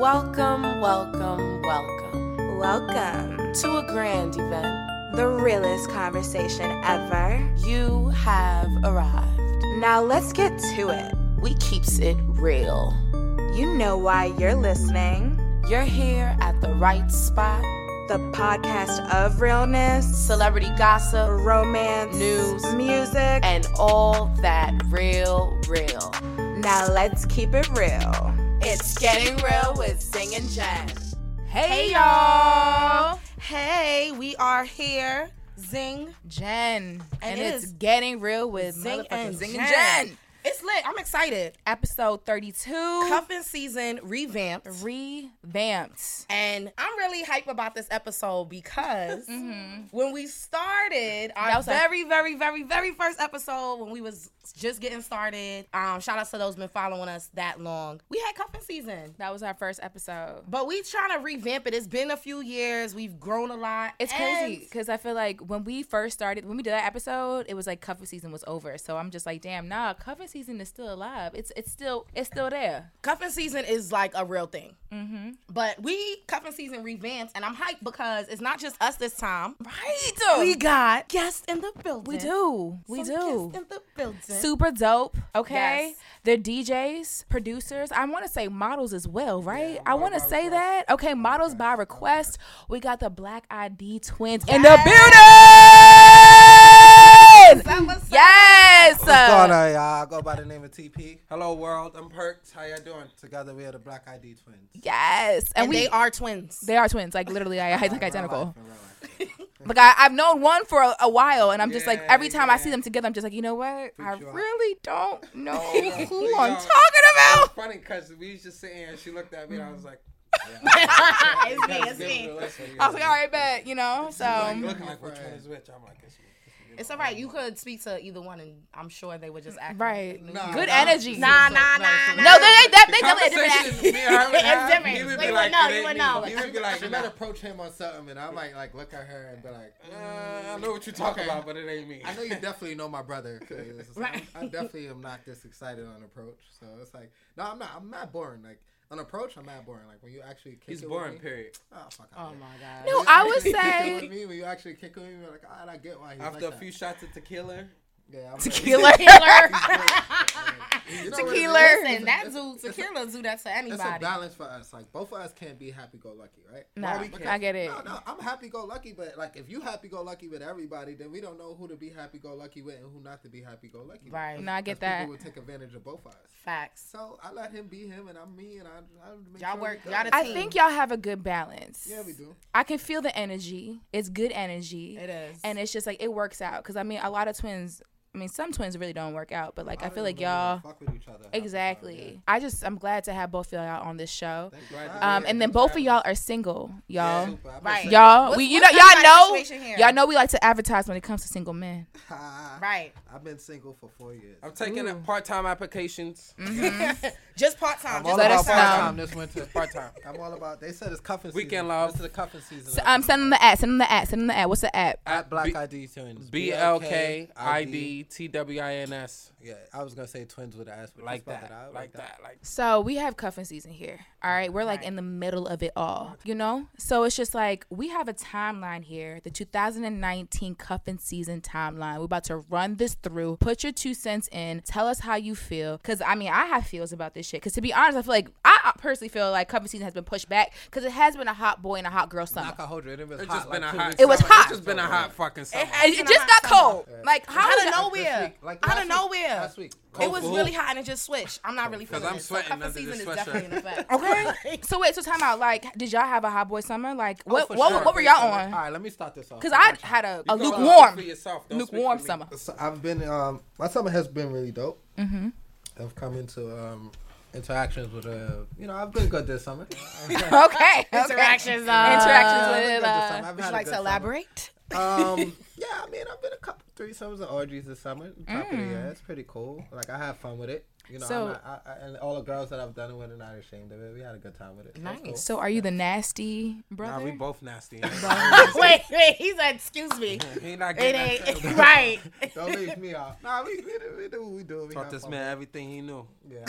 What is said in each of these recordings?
Welcome, welcome, welcome Welcome. to a grand event. The realest conversation ever. You have arrived. Now let's get to it. We keeps it real. You know why you're listening. You're here at the right spot. The podcast of realness, Celebrity gossip romance, News. music. and all that real, real. now let's keep it real. It's getting real with Zing and Jen. Hey y'all! Hey, we are here. Zing. Jen. And, it it's is getting real with Zing and Zing Jen. and Jen. It's lit. I'm excited. Episode 32. Cuffing season revamped. Revamped. And I'm really hype about this episode because when we started our That was our- very, very, very, very first episode when we was just getting started, um, shout out to those been following us that long. We had cuffing season. That was our first episode. But we trying to revamp it. It's been a few years. We've grown a lot. It's crazy because I feel like when we first started, when we did that episode, it was like cuffing season was over. So I'm just like, damn, nah, cuffing season is still alive. It's it's still it's still there. Cuffing season is like a real thing. Mm-hmm. But we cuffing season revamped, and I'm hyped because it's not just us this time. Right. We got guests in the building. we do. We Some do. guests in the building. super dope. Okay, Yes. they're DJs, producers. I want to say models as well, right? I want to say that. Okay, models by request. We got the Black ID twins in the building. That was Yes. What's going on, y'all? I go by the name of TP. Hello, world. I'm Perks. How y'all doing? Together, we are the Black ID twins. Yes, and, And we they are twins. they are twins. Like literally, I, I look In real identical. life, in real life. But I, I've known one for a, a while, and I'm just like every time I see them together, I'm just like, you know what? I you out. really don't know who Yo, I'm It's talking about. funny because we was just sitting here and she looked at me and I was like, it's me, it's me. it a listen. I was like, all right, bet you know. So Like, looking like which one is which. I'm like, it's me. It's all right. You could speak to either one, and I'm sure they would just act right, Nah, good nah. energy. Nah, nah, nah, nah. No, they they, they, they definitely a different Conversation act. me and her would It's different. He would be like, would know, it you would know. He would be like, She nah. might approach him on something, and I might like look at her and be like, Uh, I know what you're talking Okay. about, but it ain't me. I know you definitely know my brother. 'cause Right. I, I definitely am not this excited on approach. So it's like, no, I'm not. I'm not boring. Like on approach, I'm not boring. Like when you actually kick He's it boring, with me. period. Oh fuck. Oh out my god. No, I would actually kick it say- with me, when you actually kick it with me, you're like, all right, I get why he's After like a that. few shots of tequila, yeah, I'm Tequila. You know Tequila. is? Listen, that It's- do it's a- tequila do that to It's a balance for us. Like both of us can't be happy go lucky, right? Nah, we I get it. No, no, I'm happy go lucky, but like if you happy go lucky with everybody, then we don't know who to be happy go lucky with and who not to be happy go lucky. with. Right. No, I get that. People would take advantage of both of us. Facts. So I let him be him, and I'm me, and I. I make Y'all sure work- y'all good. I think y'all have a good balance. Yeah, we do. I can feel the energy. It's good energy. It is. And it's just like it works out. Cause I mean, a lot of twins. I mean, some twins really don't work out, but like I don't feel like y'all. if we fuck with each other. half time, Exactly. I just I'm glad to have both of y'all on this show. Thank you. Right. for Um, having and then both of y'all are single, y'all. Super. Right. Y'all, What's- we you know y'all know y'all know we like to advertise when it comes to single men. Right. I've been single for four years. I'm taking up part-time applications. Just part time. I'm Just all let about us know. part-time this winter. Part-time. I'm all about. They said it's cuffing Weekend season. love. This is the cuffing season. So, um, send them the ad. Send them the ad. Send them the ad. What's the ad? at Black B- ID Twins. B L K I D T W I N S. Yeah, I was gonna say twins with an S, but Like you that. it out, Like that. Like So we have cuffing season here. All right, we're like in the middle of it all, you know. So it's just like we have a timeline here, the 2019 cuffing season timeline. We're about to run this through. Put your two cents in. Tell us how you feel, because I mean I have feels about this shit. Because to be honest, I feel like I personally feel like cuffing season has been pushed back because it has been a hot boy and a hot girl summer. Not gonna hold you. It was it's hot. just been like a hot. It was hot. It's just been a hot fucking summer. And it been a just got summer. cold. Like how Out of nowhere. week, like Out of week. Nowhere. Last week. It was for really hot and it just switched. I'm not really feeling I'm it. sweating so cuffing under season this is sweatshirt. definitely in effect. Okay. so wait, so time out. Like, did y'all have a hot boy summer? Like, Oh, what for what, sure. what were y'all on? All right, let me start this off. Because I had a, a lukewarm, for yourself. Don't speak lukewarm summer. So I've been um my summer has been really dope. Mm-hmm. I've come into um interactions with uh you know I've been good this summer. okay, okay. Interactions, uh, interactions with good this uh, Would you like to elaborate? Um yeah, I mean I've been a couple three summers and orgies this summer. Top of the Mm. year. It's pretty cool. Like I have fun with it. You know, So- I'm not, I, I, and all the girls that I've done it with are not ashamed of it. We had a good time with it. So it's Nice. So are you the nasty brother? Nah, we both nasty. wait, wait. He said, "Excuse me." he not getting that ain't shit. right. Don't leave me out. Nah, we, we, do, we do what we do. We Taught this fun man everything he knew. Yeah,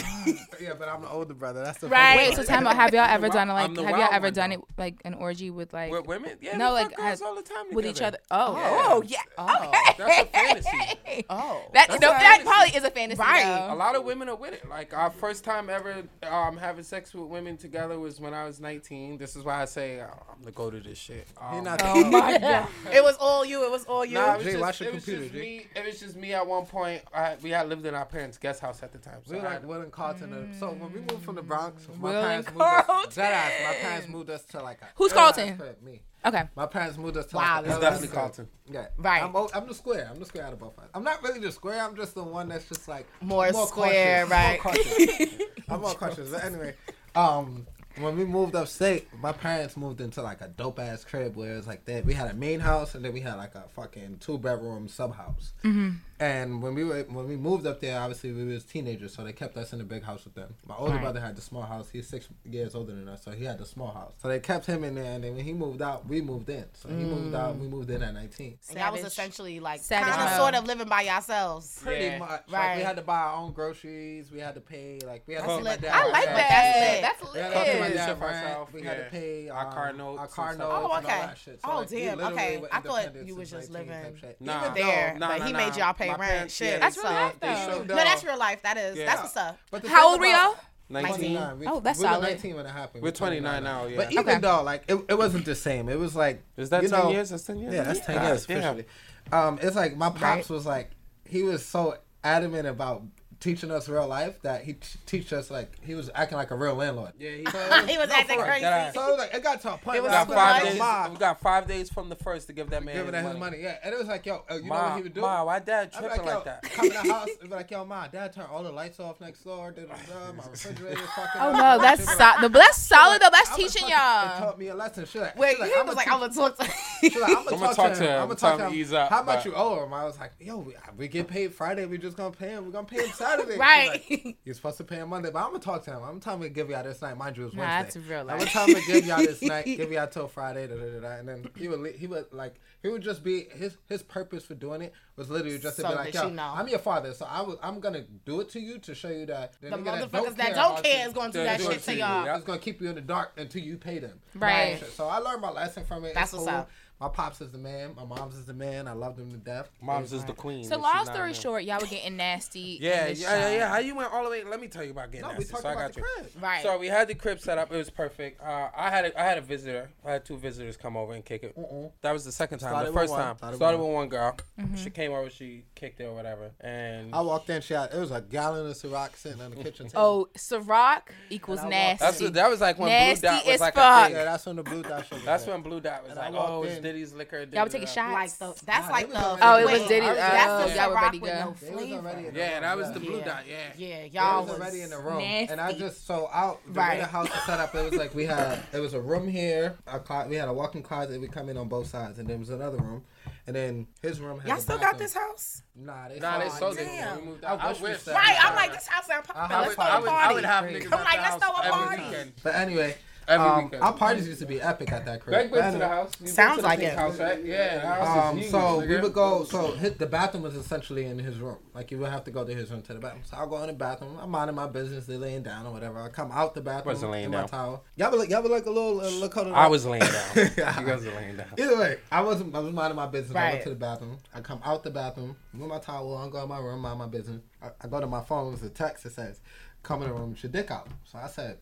yeah, but I'm the older brother. That's the Right. Wait, so part. time out. Have y'all ever wild- done like? Have y'all ever one, done though. it like an orgy with like With women? Yeah, No, like, girls has- all the time with each other? Oh, Yeah. oh yeah. Oh. That's a fantasy. Oh. That no, that probably is a fantasy. Right. A lot of women are with it. Like our first time ever um, having sex with women together was when I was 19. This is why I say uh, I'm the go to this shit. Um, He not Oh my god. It was all you. It was all you. Nah, it was, Jay, just, watch your was computer, just Jay. me. It was just me at one point. I, we had lived in our parents' guest house at the time. So We were I like Will and Carlton. uh, So when we moved from the Bronx, my Will and parents moved us. Carlton. Ass, my parents moved us to like a. Who's real Carlton? Me. Okay. My parents moved us to Wow, like definitely. Carlton. Yeah. Right. I'm, I'm the square. I'm the square out of both. I'm not really the square. I'm just the one that's just like More square, cautious, right. More cautious. I'm more cautious. But anyway, um, when we moved upstate, my parents moved into like a dope ass crib where it was like that. We had a main house and then we had like a fucking two bedroom sub house. Mm-hmm. And when we were when we moved up there, obviously we was teenagers, so they kept us in the big house with them. My older Right. brother had the small house. He's six years older than us, so he had the small house. So they kept him in there, and then when he moved out, we moved in. So he moved out, we moved in at 19. And y'all was essentially like kind of sort of living by yourselves. Pretty Yeah. much. Like, Right. we had to buy our own groceries. We had to pay like we had That's to pay my lit. dad. I like that. That's That's We had lit. to pay my Yeah. dad Ship rent. ourselves, We had to yeah. pay Our um, car notes Our car stuff. notes. Oh, and all okay. that shit. So, Oh, like, damn. Okay. I thought you was just living type shit. Nah. Even there, though- Nah, but he nah. made y'all pay My rent. parents- Shit. yeah, That's so- real life, though. No, that's real life. That is. Yeah. That's what's up. But How old were about- y'all? 19. 29. We, Oh, that's we were solid. 19 when it happened. We're 29 now, yeah. But even Okay. though, like, it, it wasn't the same. It was like, Is that you 10 know, years? That's 10 years? Yeah, that's 10 God years damn. officially. Um, it's like my pops Right. was like, he was so adamant about teaching us real life that he t- teach us like he was acting like a real landlord. Yeah, he, he was No, acting crazy. That- So it was like it got to a point It was where got five days. Ma, We got five days from the first to give that man giving his him money. money. Yeah, and it was like, yo, uh, you know what he would do? Ma, why dad tripping yo, like that? Come in the house and be like, yo, ma, dad turned all the lights off next door. Da, da, da, my refrigerator fucking. Oh no, that's She'd so- like, no, but that's solid though. That's I'ma teaching y'all. taught me a lesson. She like, Wait, like, he I'ma was like, I'm gonna talk to She's I'm I'ma talk, to him. I'm gonna talk to him him. ease up, How much you owe him? I was like, yo, we, we get paid Friday. We just gonna pay him. We're gonna pay him Saturday. Right. like, You're supposed to pay him Monday, but I'm gonna talk to him. I'm telling him to give y'all this night. Mind you, it's Nah, Wednesday. that's real life. I'm him to give y'all this night. Give y'all till Friday. Da, da, da. And then he would he would like he would just be his his purpose for doing it was literally just to So be like, yo, you know. I'm your father, so I was I'm gonna do it to you to show you that the that motherfuckers that care don't care is gonna do that shit to to y'all. it's gonna keep you in the dark until you pay them. Right. So I learned my lesson from it. That's It's what's cool. up. My pops is the man. My mom's is the man. I love them to death. Mom's is the queen. So and long story short, y'all were getting nasty. Yeah, yeah, yeah, yeah. How you went all the way? Let me tell you about getting No, we nasty. talked So I about got the you. crib. Right. So we had the crib set up. It was perfect. Uh, I had a, I had a visitor. I had two visitors come over and kick it. That was the second time. Started the first time Started with started one. with one girl. Mm-hmm. She came over. She kicked it or whatever. And I walked in. She had it was a gallon of Ciroc sitting on the kitchen table. Oh, Ciroc equals And walked- nasty. that's what, that was like when Nasty Blue Dot was as like fuck. a thing. yeah, that's when the blue dot shit. was That's there. when Blue Dot was And like, walked oh, it's in. Diddy's liquor. Y'all were taking da-da-da. shots. Like the, that's Nah, like they the. Oh, it was wait, Diddy. I Oh, That's the y'all were Ciroc ready to with go. no They was already in the Yeah, room, that was the Blue Yeah. Dot. Yeah. Yeah, Y'all y'all was was already in the room, nasty. and I just so out the Right. way the house was set up. It was like we had it was a room here, a clo- we had a walk-in closet. We come in on both sides, and there was another room, and then his room. Had Y'all a still got this house? Nah, they Nah, they sold sold it. it. damn. We moved I out. I wish wish. said Right, I'm like, this house sound popping. I Let's throw I a would- party. I would have niggas I'm like, let's throw a party. But anyway, Every um, weekend. our parties used to be epic at that crib. Greg been But to the house. You been Sounds the like big it. House, right? Yeah, house Um, is huge. so we would go. So hit the bathroom was essentially in his room. Like you would have to go to his room to the bathroom. So I'll go in the bathroom. I'm minding my business. They're laying down or whatever. I come out the bathroom. Wasn't laying in my down. towel. Y'all were like, y'all were like a little uh, look how I was laying down. you guys were laying down. Either way, I wasn't. I was minding my business. Right. I went to the bathroom. I come out the bathroom with my towel. I go in my room, mind my business. I, I go to my phone. It's a text that says, "Come in the room with your dick out." So I said,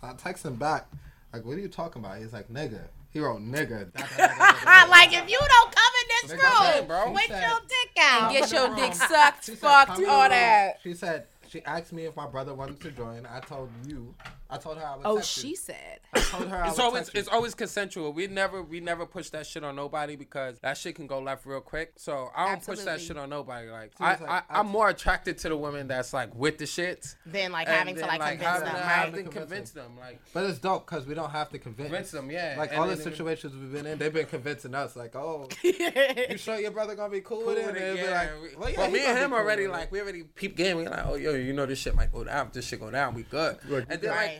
so I text him back, like, "What are you talking about?" He's like, "Nigga." He wrote, "Nigga." I like, if you don't come in this Nigga, room bro. with She said- your dick out. Get your dick sucked, She said, fucked, "Come all that. She said she asked me if my brother wanted to join. I told you I told her I would. Oh, text you. she said. I told her I It's would always it's always consensual. We never we never push that shit on nobody because that shit can go left real quick. So I don't push that shit on nobody. Like So I, like I, I I'm more attracted to the women that's like with the shit. than like and having to then, like convince having them, to- right? having to Convince convince them. Like But it's dope because we don't have to convince. convince them, yeah. Like And all the situations we've been in, they've been convincing us. Like, oh, you sure your brother gonna be cool, Cool with it? And it, they'll yeah. like, well, yeah, well, me and him already like we already peep game. We like, oh yo, you know this shit might go down. If this shit go down, we good. And then Right. like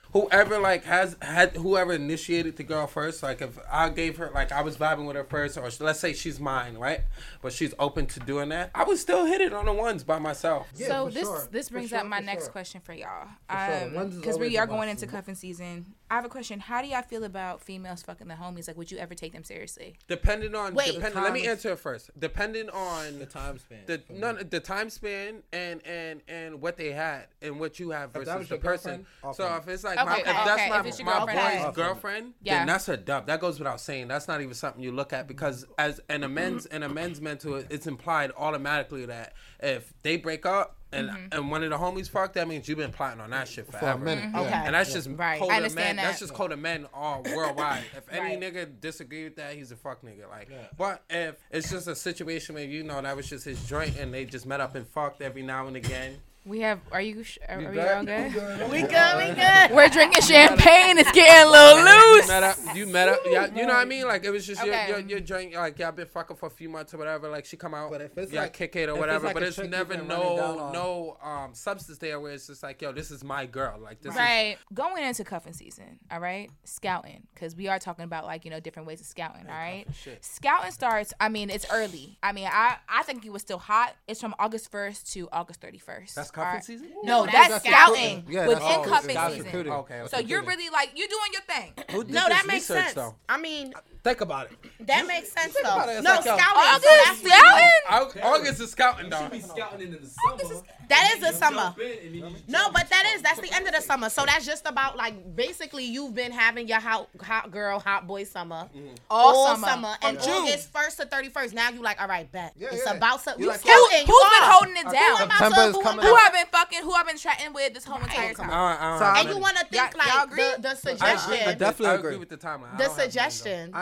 whoever like has had whoever initiated the girl first. Like if I gave her like I was vibing with her first, or let's say she's mine, right? But she's open to doing that. I would still hit it on the ones by myself. Yeah, so this sure. this brings sure, up my next sure. question for y'all. sure. Um, one's is Because we are going into cuffing season. I have a question. How do y'all feel about females fucking the homies? Like, would you ever take them seriously? Depending on, Wait. depending, let me answer it first. Depending on the time span. the for no, the time span and and and what they had and what you have If that versus the person. girlfriend, So if it's like Okay, my, if that's okay. my, If it's my girlfriend, boy's okay. girlfriend, Yeah. then that's a dub. That goes without saying. That's not even something you look at because as an a men's in a men's mental, it's implied automatically that if they break up. And, Mm-hmm. and one of the homies fucked. That means you've been plotting on that shit for forever. a minute. Okay. And that's just Right. code I of men. understand That's just code of men all worldwide. If any Right. nigga disagree with that, he's a fuck nigga. Like, Yeah. but if it's just a situation where you know that was just his joint and they just met up and fucked every now and again. We have. Are you? sh- Are, are we good? all good? We good, we good. We're drinking champagne. It's getting a little You loose. met up. You met up. Yeah, you know what I mean? Like it was just Okay. your, your your joint. Like y'all been fucking for a few months or whatever. Like she come out, But if it's yeah, like- kick it or if it's whatever. like but it's never been running down no no um substance there where it's just like yo, this is my girl. Like this is Right. Going into cuffing season, all right? Scouting, because we are talking about like, you know, different ways of scouting, all right? shit. Scouting starts, I mean, it's early. I mean, I, I think it was still hot. It's from August 1st to August 31st. That's cuffing right? season. No, No, that's, that's scouting recruiting. Yeah, within that's all- cuffing that's season. Okay, okay. So you're really like, you're doing your thing. Who did No, this that makes research, sense. though? I mean, Think about it. that makes sense about though. it, it's No, like, yo, scouting. so August that's scouting? Au- August is scouting though. She be scouting into the summer. That is the summer. Jump in and then you No, but that into is that's the end of the summer. So that's just about like basically you've been having your hot hot girl, hot boy summer mm-hmm. All summer. and From June. August first to thirty first. Now you like, all right, bet Yeah, it's yeah. about to. You You like, Who, who's been holding it down? am I September who Who I- I've been fucking, who I've been chatting with this whole entire time? I don't- I don't And you want to think Y'all- y'all like the, the suggestion. I definitely agree. agree with the timeline. The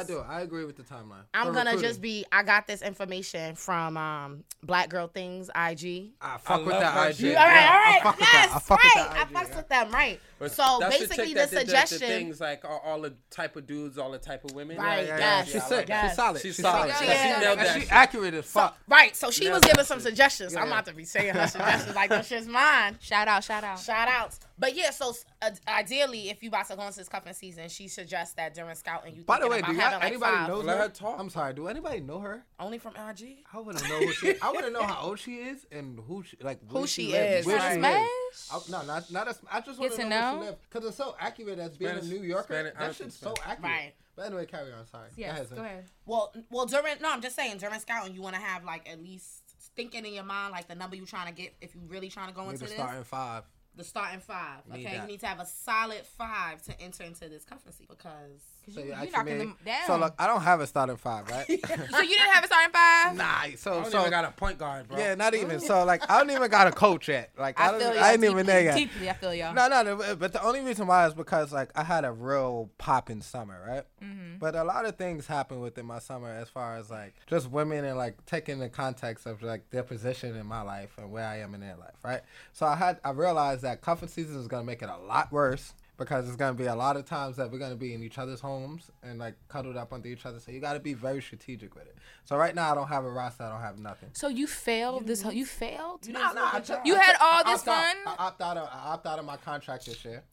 don't have none, I do. I agree with the timeline. I'm For gonna recruiting. just be. I got this information from um, Black Girl Things IG. I I fuck with love that IG. shit. All right, Yeah, all I right, yes. I fuck with right. I IG, yeah. with them, right. But So that's the basically, chick the that did suggestion. the things like all, all the type of dudes, all the type of women. Right, Yeah, yeah, yes, She's yeah, sick. yes. She's solid. She's She's solid. solid. Yeah, She nailed that she accurate as fuck. Right, so she Yeah, was giving some suggestions. I'm about to be saying her suggestions like them shit's mine. Shout out, shout out. Shout outs. But yeah, so uh, ideally, if you about to go into this cuffing season, she suggests that during scouting you. By the way, thinking do about y'all, having, like, anybody five. knows Let her? her talk. I'm sorry. Do anybody know her? Only from IG. I wouldn't know who she. I wouldn't know how old she is and who she like. Who where she lives, is, where right. she Smash? lives. I, no, not not. A, I just want to to know, know? where she lives because it's so accurate as being Spanish- a New Yorker. Spanish- that don't shit's so so. accurate. Right. But anyway, carry on. Sorry. Yes, ahead, Zin. go ahead. Well, well, during no, I'm just saying during scouting, you want to have like at least thinking in your mind like the number you trying to get if you really trying to go Need into to this. start in five. The starting five. Okay, you need to have a solid five to enter into this season because. So you- you you asking knocking me- them down. So look, I don't have a starting five, right? So you didn't have a starting five? nah. I So don't so even got a point guard, bro. yeah, not even. So like, I don't even got a coach yet. Like I, I don't. feel I ain't deeply, even there yet. deeply. I feel y'all. No, no, no, but the only reason why is because like I had a real popping summer, right? Mm-hmm. But a lot of things happened within my summer as far as like just women and like taking the context of like their position in my life and where I am in their life, right? So I had I realized that cuffing season is gonna make it a lot worse because it's gonna be a lot of times that we're gonna be in each other's homes and like cuddled up under each other. So you gotta be very strategic with it. So right now I don't have a roster, I don't have nothing. So you failed this whole. You failed. Nah, nah, I took- You I had took- all I this opt out- fun? I opt out of I opt out of my contract this year.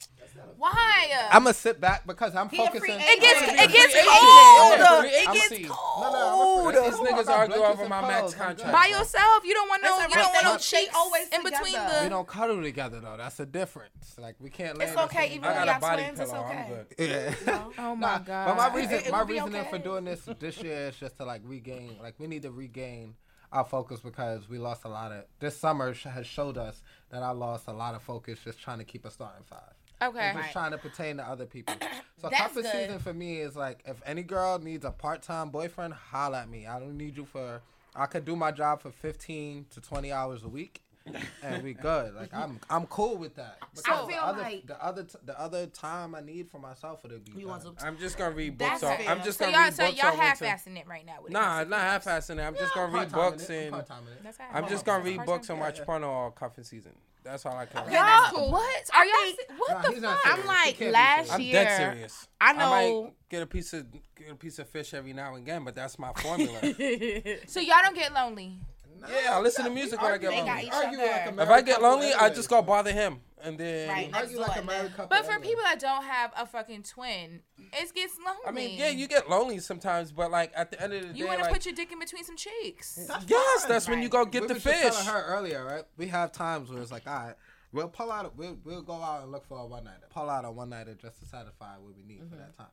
Why? I'm gonna sit back because I'm He focusing. it gets it gets Free cold. It gets a- cold. No, no, I'm These niggas I got argue over my max contract. By yourself, you don't want no. You don't want they no don't- cheeks always in between together. We don't cuddle together though. That's a difference. Like we can't. Lay It's okay, even I though got a body twins, it's pillow. I'm good. Yeah. Oh my Nah, god. But my reason, It- it my would be reasoning for doing this this year is just to like regain. Like we need to regain our focus because we lost a lot of. This summer has showed us that I lost a lot of focus just trying to keep a starting five. Okay. and just trying to pertain to other people. So That's cuffing good. season for me is like if any girl needs a part time boyfriend, holla at me. I don't need you for I could do my job for fifteen to twenty hours a week and we good. Like I'm I'm cool with that. I feel the other, like- the other t- the other time I need for myself it'll be. You want done. I'm just gonna read That's books. On, fair. I'm just So gonna y'all, read so books. y'all half-assing it right now. With Nah, basically. not half-assing it. I'm just gonna read books and part-time in it. That's I'm just gonna read books and watch porno all cuffing season. That's all I can. Okay, do. that's Y'all, cool. what? Are y'all? think- What Nah, the fuck? I'm like can't be last I'm dead serious. I know. might get a piece of get a piece of fish every now and again, but that's my formula. So y'all don't get lonely. Yeah, I listen to music when I get lonely. Argue like a If I get couple lonely, I just go bother him, and then Right. Argue like a married couple. But for anyways. people that don't have a fucking twin, it gets lonely. I mean, yeah, you get lonely sometimes, but like at the end of the day, You want to like, put your dick in between some cheeks. yes, that's when you go get we the was just fish. telling her earlier, right? We have times where it's like, all right, we'll pull out, we'll, we'll go out and look for a one nighter, pull out a one nighter just to satisfy what we need for mm-hmm. that time.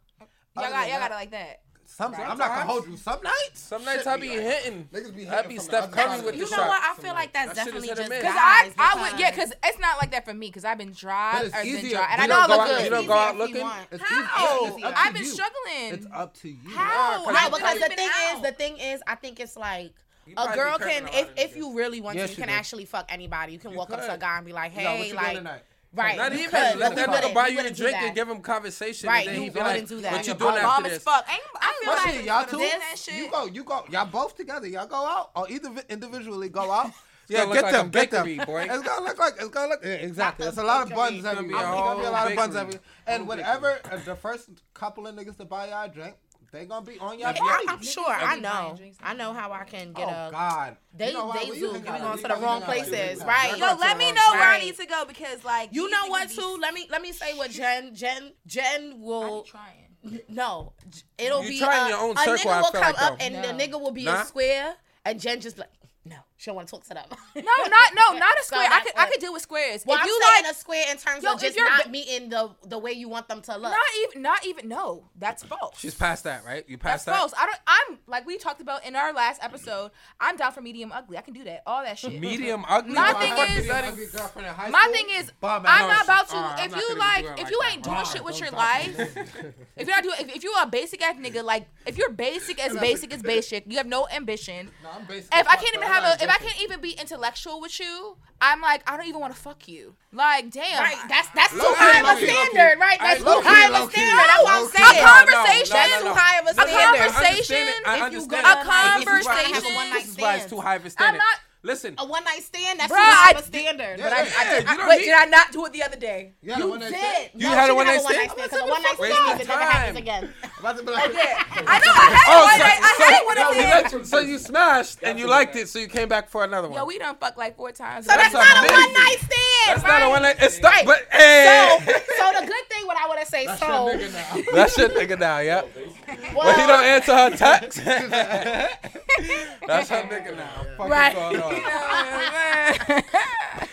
Y'all got, y'all got it like that. Some, I'm not gonna hold you. Some nights, Some nights I be like- hitting. Niggas be I be Steph Curry side with of You the know shot. what? I feel like that's That definitely just. Because guys. I, I would, yeah, because- because it's not like that for me. Because I've been dry, But been dry, and I know don't I look out- good. you don't go out if you looking? want. It's How? It's I've been struggling. It's up to you. How? No, because the thing is, the thing is, I think it's like You a girl can, if if you really want Yes, to, you you can do. actually fuck anybody. You can You walk up to a guy and be like, hey, you like, doing tonight? Right? Not you even let that nigga buy you you a drink and give him conversation. Right, and then you he be wouldn't like, do that. "What you You're doing bomb after this?" fuck. Ain't, I feel But like shit, y'all two, doing that shit. you go, you go, y'all both together. Y'all go out or either individually go out. gonna Yeah, get like a them, get them. bakery, boy. It's gonna look like it's gonna look yeah, exactly. Like It's a a lot of bakery. buns It's gonna be a It's gonna be a whole lot of buns bakery. everywhere. And whatever uh, the first couple of niggas to buy y'all a drink, they gonna be on y'all Yeah, body. I'm sure. I know. I know how I can get oh a. God, They You know they When do. you You be going to the wrong hang out like places, right? Yo, let me know where I need to go because like You know what be- too? Let me let me say what Jen Jen Jen I will be trying. no. It'll You be trying a, your own a nigga will come like, up though. and No. the nigga will be Nah. a square and Jen just like no. She don't want to talk to them. No, not no, not a So square. I that's could I could deal with squares. Well, if I'm you saying like a square in terms Yo, of just not meeting the the way you want them to look. not even not even no, that's false. She's past that, right? You That's past that. false. I don't. I'm like we talked about in our last episode. I'm down for medium ugly. I can do that. All that shit. Medium ugly. My thing is- that Ugly girlfriend in high My thing is, Bomb I'm not about to. Uh, I'm if you like, if like you ain't doing shit with your life, if you're not doing, if, if you're a basic ass nigga, like if you're basic as basic as basic, you have no ambition. No, I'm basic If I can't even have a, if I can't even be intellectual with you, I'm like, I don't even want to fuck you. Like, damn. Right, that's that's too Low-key, high of a low-key, standard, right? That's too high of a standard. That's what I'm saying. A conversation. That's too high of a A standard. conversation. I If understand you it. A have- But this is why- conversation. A one This is why it's too high of a standard. not- Listen, A one night stand. That's Bruh, too high of I- a standard. Yeah, But I, yeah, I, yeah, did, you I, don't wait, need- did I not do it the other day? You had a You one night did. stand? You No, had a she one night stand? Because a one night stand of means it never happens time. again. About to be like, Yeah. I know. I had Oh, one. so- I, I so- had one. no, of we them. let you- so you smashed and you liked it, so you came back for another one. Yo, we done fucked like four times. So that's, That's not a amazing. one night stand. That's right? not a one night. It's not. Right. But So, hey, so the good thing, what I want to say, that's so your nigga now. that's your nigga now. Yeah. well, Well, he don't answer her text. that's her nigga now. Fuck Right. Is?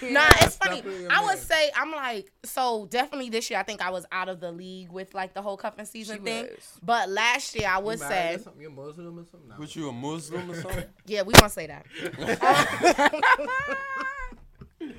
Nah, it's funny. definitely a I would say I'm like so definitely this year. I think I was out of the league with like the whole cuffing season She thing. was. But last year I would You say, married or something? You Muslim or something? No. What you a Muslim or something? yeah, we won't say that.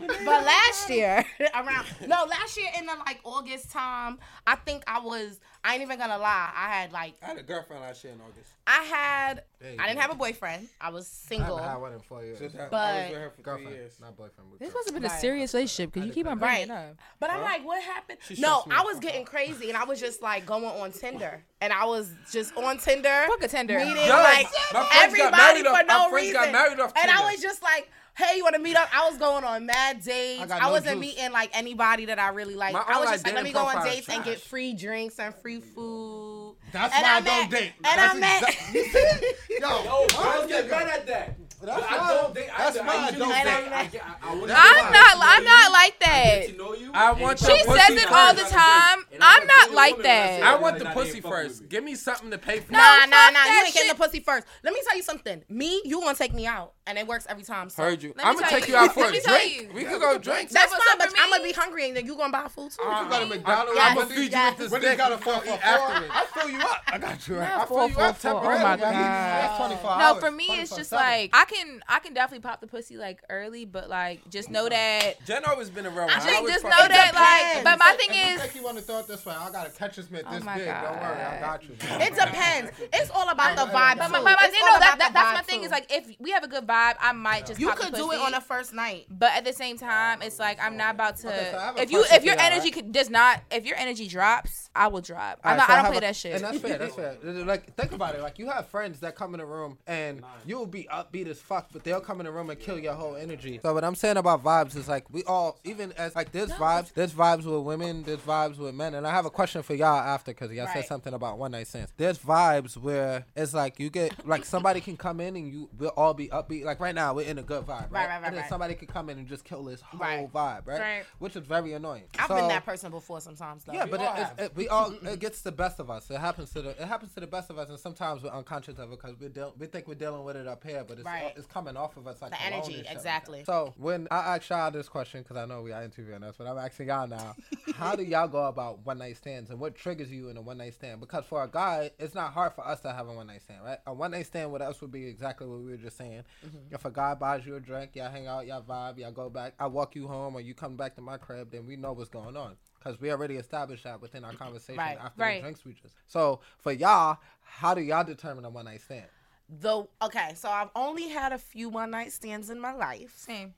but last year around no last year in the like August time, I think I was. I ain't even gonna lie. I had like I had a girlfriend last year in August. I had. There I didn't go. have a boyfriend. I was I single. haven't had one in four years. Just had, I was with her for three Girlfriend, not boyfriend. but This girlfriend. must have been a serious relationship because you keep on bringing it Right. up. But I'm like, what happened? She No, I was getting out. crazy, and I was just like going on Tinder, and I was just on Tinder, Fuck a Tinder. meeting Yo, like my friends got everybody married for off- no my friends reason. got married off and I was just like, hey, you want to meet up? I was going on mad dates. I I, wasn't juice. meeting like anybody that I really like. My I was just like, let me go on profile is dates and get free drinks and free food. That's And why I I don't met- date. and That's I met- exact- You? Yo, Yo, my girls get nigga. at that. That's I why- don't date that's either. why I I usually don't date. date. I, get- I, I wanna I'm not. I'm not like that. to know you, I want your She pussy says it all the time. I'm not like that that. I want the pussy first. Give me something to pay for. Nah, nah, nah. You ain't getting the pussy first. Let me tell you something. Me, you gonna take me out, and it works every time. So. Heard you. I'm gonna take you- you out for a drink. We can could go drink. That's fine, but I'm gonna be hungry and then you gonna buy food too. Uh, you go to McDonald's. I'm gonna feed you with this Wendy's dick. got a before four eat afterwards. I fill you up. I got you right. Not I fill you up. Oh my I That's God. 24 No, for me it's just like I can I can definitely pop the pussy like early, but like just know that Jen always been a real. I think always just fuck know that like but my thing you is think you want to throw it this way, I got a catcher's mitt Oh this my big. Don't worry, I got you. It depends. It's all about the vibe. but too. my, my, my, you know that, that that's my thing too. is like if we have a good vibe, I might just you pop the could do it on the first night. But at the same time, it's like I'm not about to. Okay, so I have a if you if your energy right? does not, if your energy drops, I will drop. I'm not, so I don't play that shit. And that's fair. That's fair. Like, think about it. Like, you have friends that come in the room and you'll be upbeat as fuck, but they'll come in the room and kill your whole energy. So what I'm saying about vibes is like we all, even as like there's vibes, there's vibes with women, there's vibes with men, and I have a question for y'all after because y'all said something about one night stands. There's vibes where it's like you get like somebody can come in and you we'll all be upbeat. Like right now, we're in a good vibe, right? right, right, and then right. somebody could come in and just kill this whole Right. vibe, right? Right. Which is very annoying. I've So- been that person before sometimes though. yeah, but all it, have. it, it, we all it gets the best of us. It happens to the it happens to the best of us, and sometimes we're unconscious of it because we deal, we think we're dealing with it up here, but it's Right. It's coming off of us like The energy, and shit like that. exactly. so when I ask y'all this question, because I know we are interviewing us, but I'm asking y'all now, how do y'all go about one night stands, and what triggers you in a one night stand? Because for a guy, it's not hard for us to have a one night stand, right? A one night stand with us would be exactly what we were just saying. Mm-hmm. If a guy buys you a drink, y'all hang out, y'all vibe, y'all go back, I walk you home, or you come back to my crib, then we know what's going on. Because we already established that within our conversation Right, after right. the drinks we just. So for y'all, how do y'all determine a one night stand? The okay, so I've only had a few one night stands in my life. Same.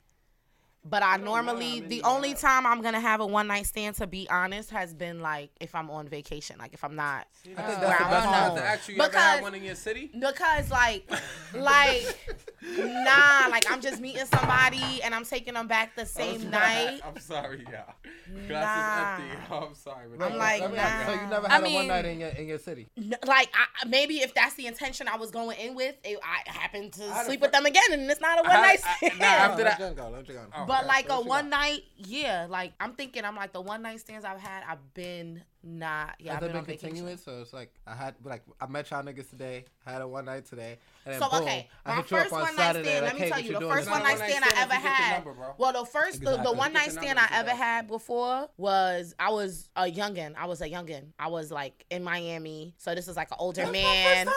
But I normally the only time I'm gonna have a one night stand to be honest has been like if I'm on vacation, like if I'm not I think where that's the I'm best I home. to ask you, you Because- one in your city? Because like, like, nah, like I'm just meeting somebody and I'm taking them back the same night. I'm sorry, yeah. Nah. Glass is empty. Oh, I'm sorry. but I'm that- like, nah. So you never I had a one night in your in your city? N- Like, I, maybe if that's the intention I was going in with, it, I happened to had a sleep with them again, and it's not a one night stand. nah, after let that- go, let Jen go. Oh. But like a one got? night, yeah. Like I'm thinking, I'm like the one night stands I've had, I've been not. Yeah, Has I've been been on vacation. continuous? So it's like I had like I met y'all niggas today, had a one night today, and then So boom, okay, I my hit you up first on one night Saturday. stand. like, Let me hey, tell you, the first one night one-night stand I ever if you get the had. number. Well, the first, the, the one night stand I ever had before was I was a youngin. I was a youngin. I was like in Miami, so this is like an older man.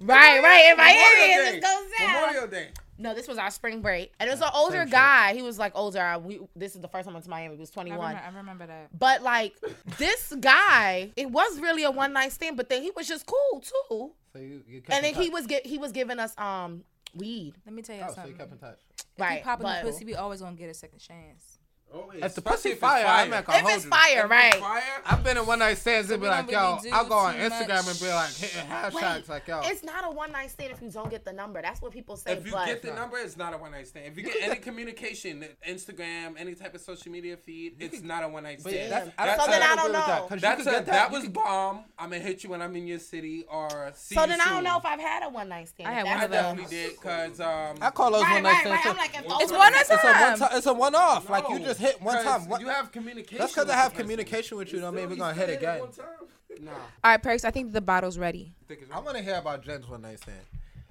Right, right in Miami. Memorial It Day. goes down. Memorial Day. No, this was our spring break, and it was an older shit. guy. He was like older. I- We this is the first time I went to Miami. He was 21. remember, I remember that. But like this guy, it was really a one night stand, but then he was just cool too. So you, you kept And in then he was get he was giving us um weed. Let me tell you Oh, so something. you kept in touch. if you Right, pop in the pussy, we always gonna get a second chance. Always. If the Especially pussy if it's fire, I'm not gonna If hold it's you. fire, right? Fire. I've been in one night stands and be like, yo, I'll go on Instagram much. and be like, hitting hashtags like, yo. It's not a one night stand if you don't get the number. That's what people say. If you but get the number, it's not a one night stand. If you get any communication, Instagram, any type of social media feed, it's not a one night But stand. that's- That's So then a- I don't agree with that, know. 'cause you That's a, get that was could- bomb. I'm gonna hit you when I'm in your city or see so you then I don't know if I've had a one night stand. I had one of them. the- definitely did because um. I call those one night right, stands. right. too. I'm like, if It's those It's were- one at a It's a one time. time. It's a one off. Like you no, just hit one 'cause time. What- You have communication. That's because I have communication with you. Don't mean we're gonna hit again. Nah. All right, Perks. I think the bottle's ready. think it's I want to hear about Jen's one night stand.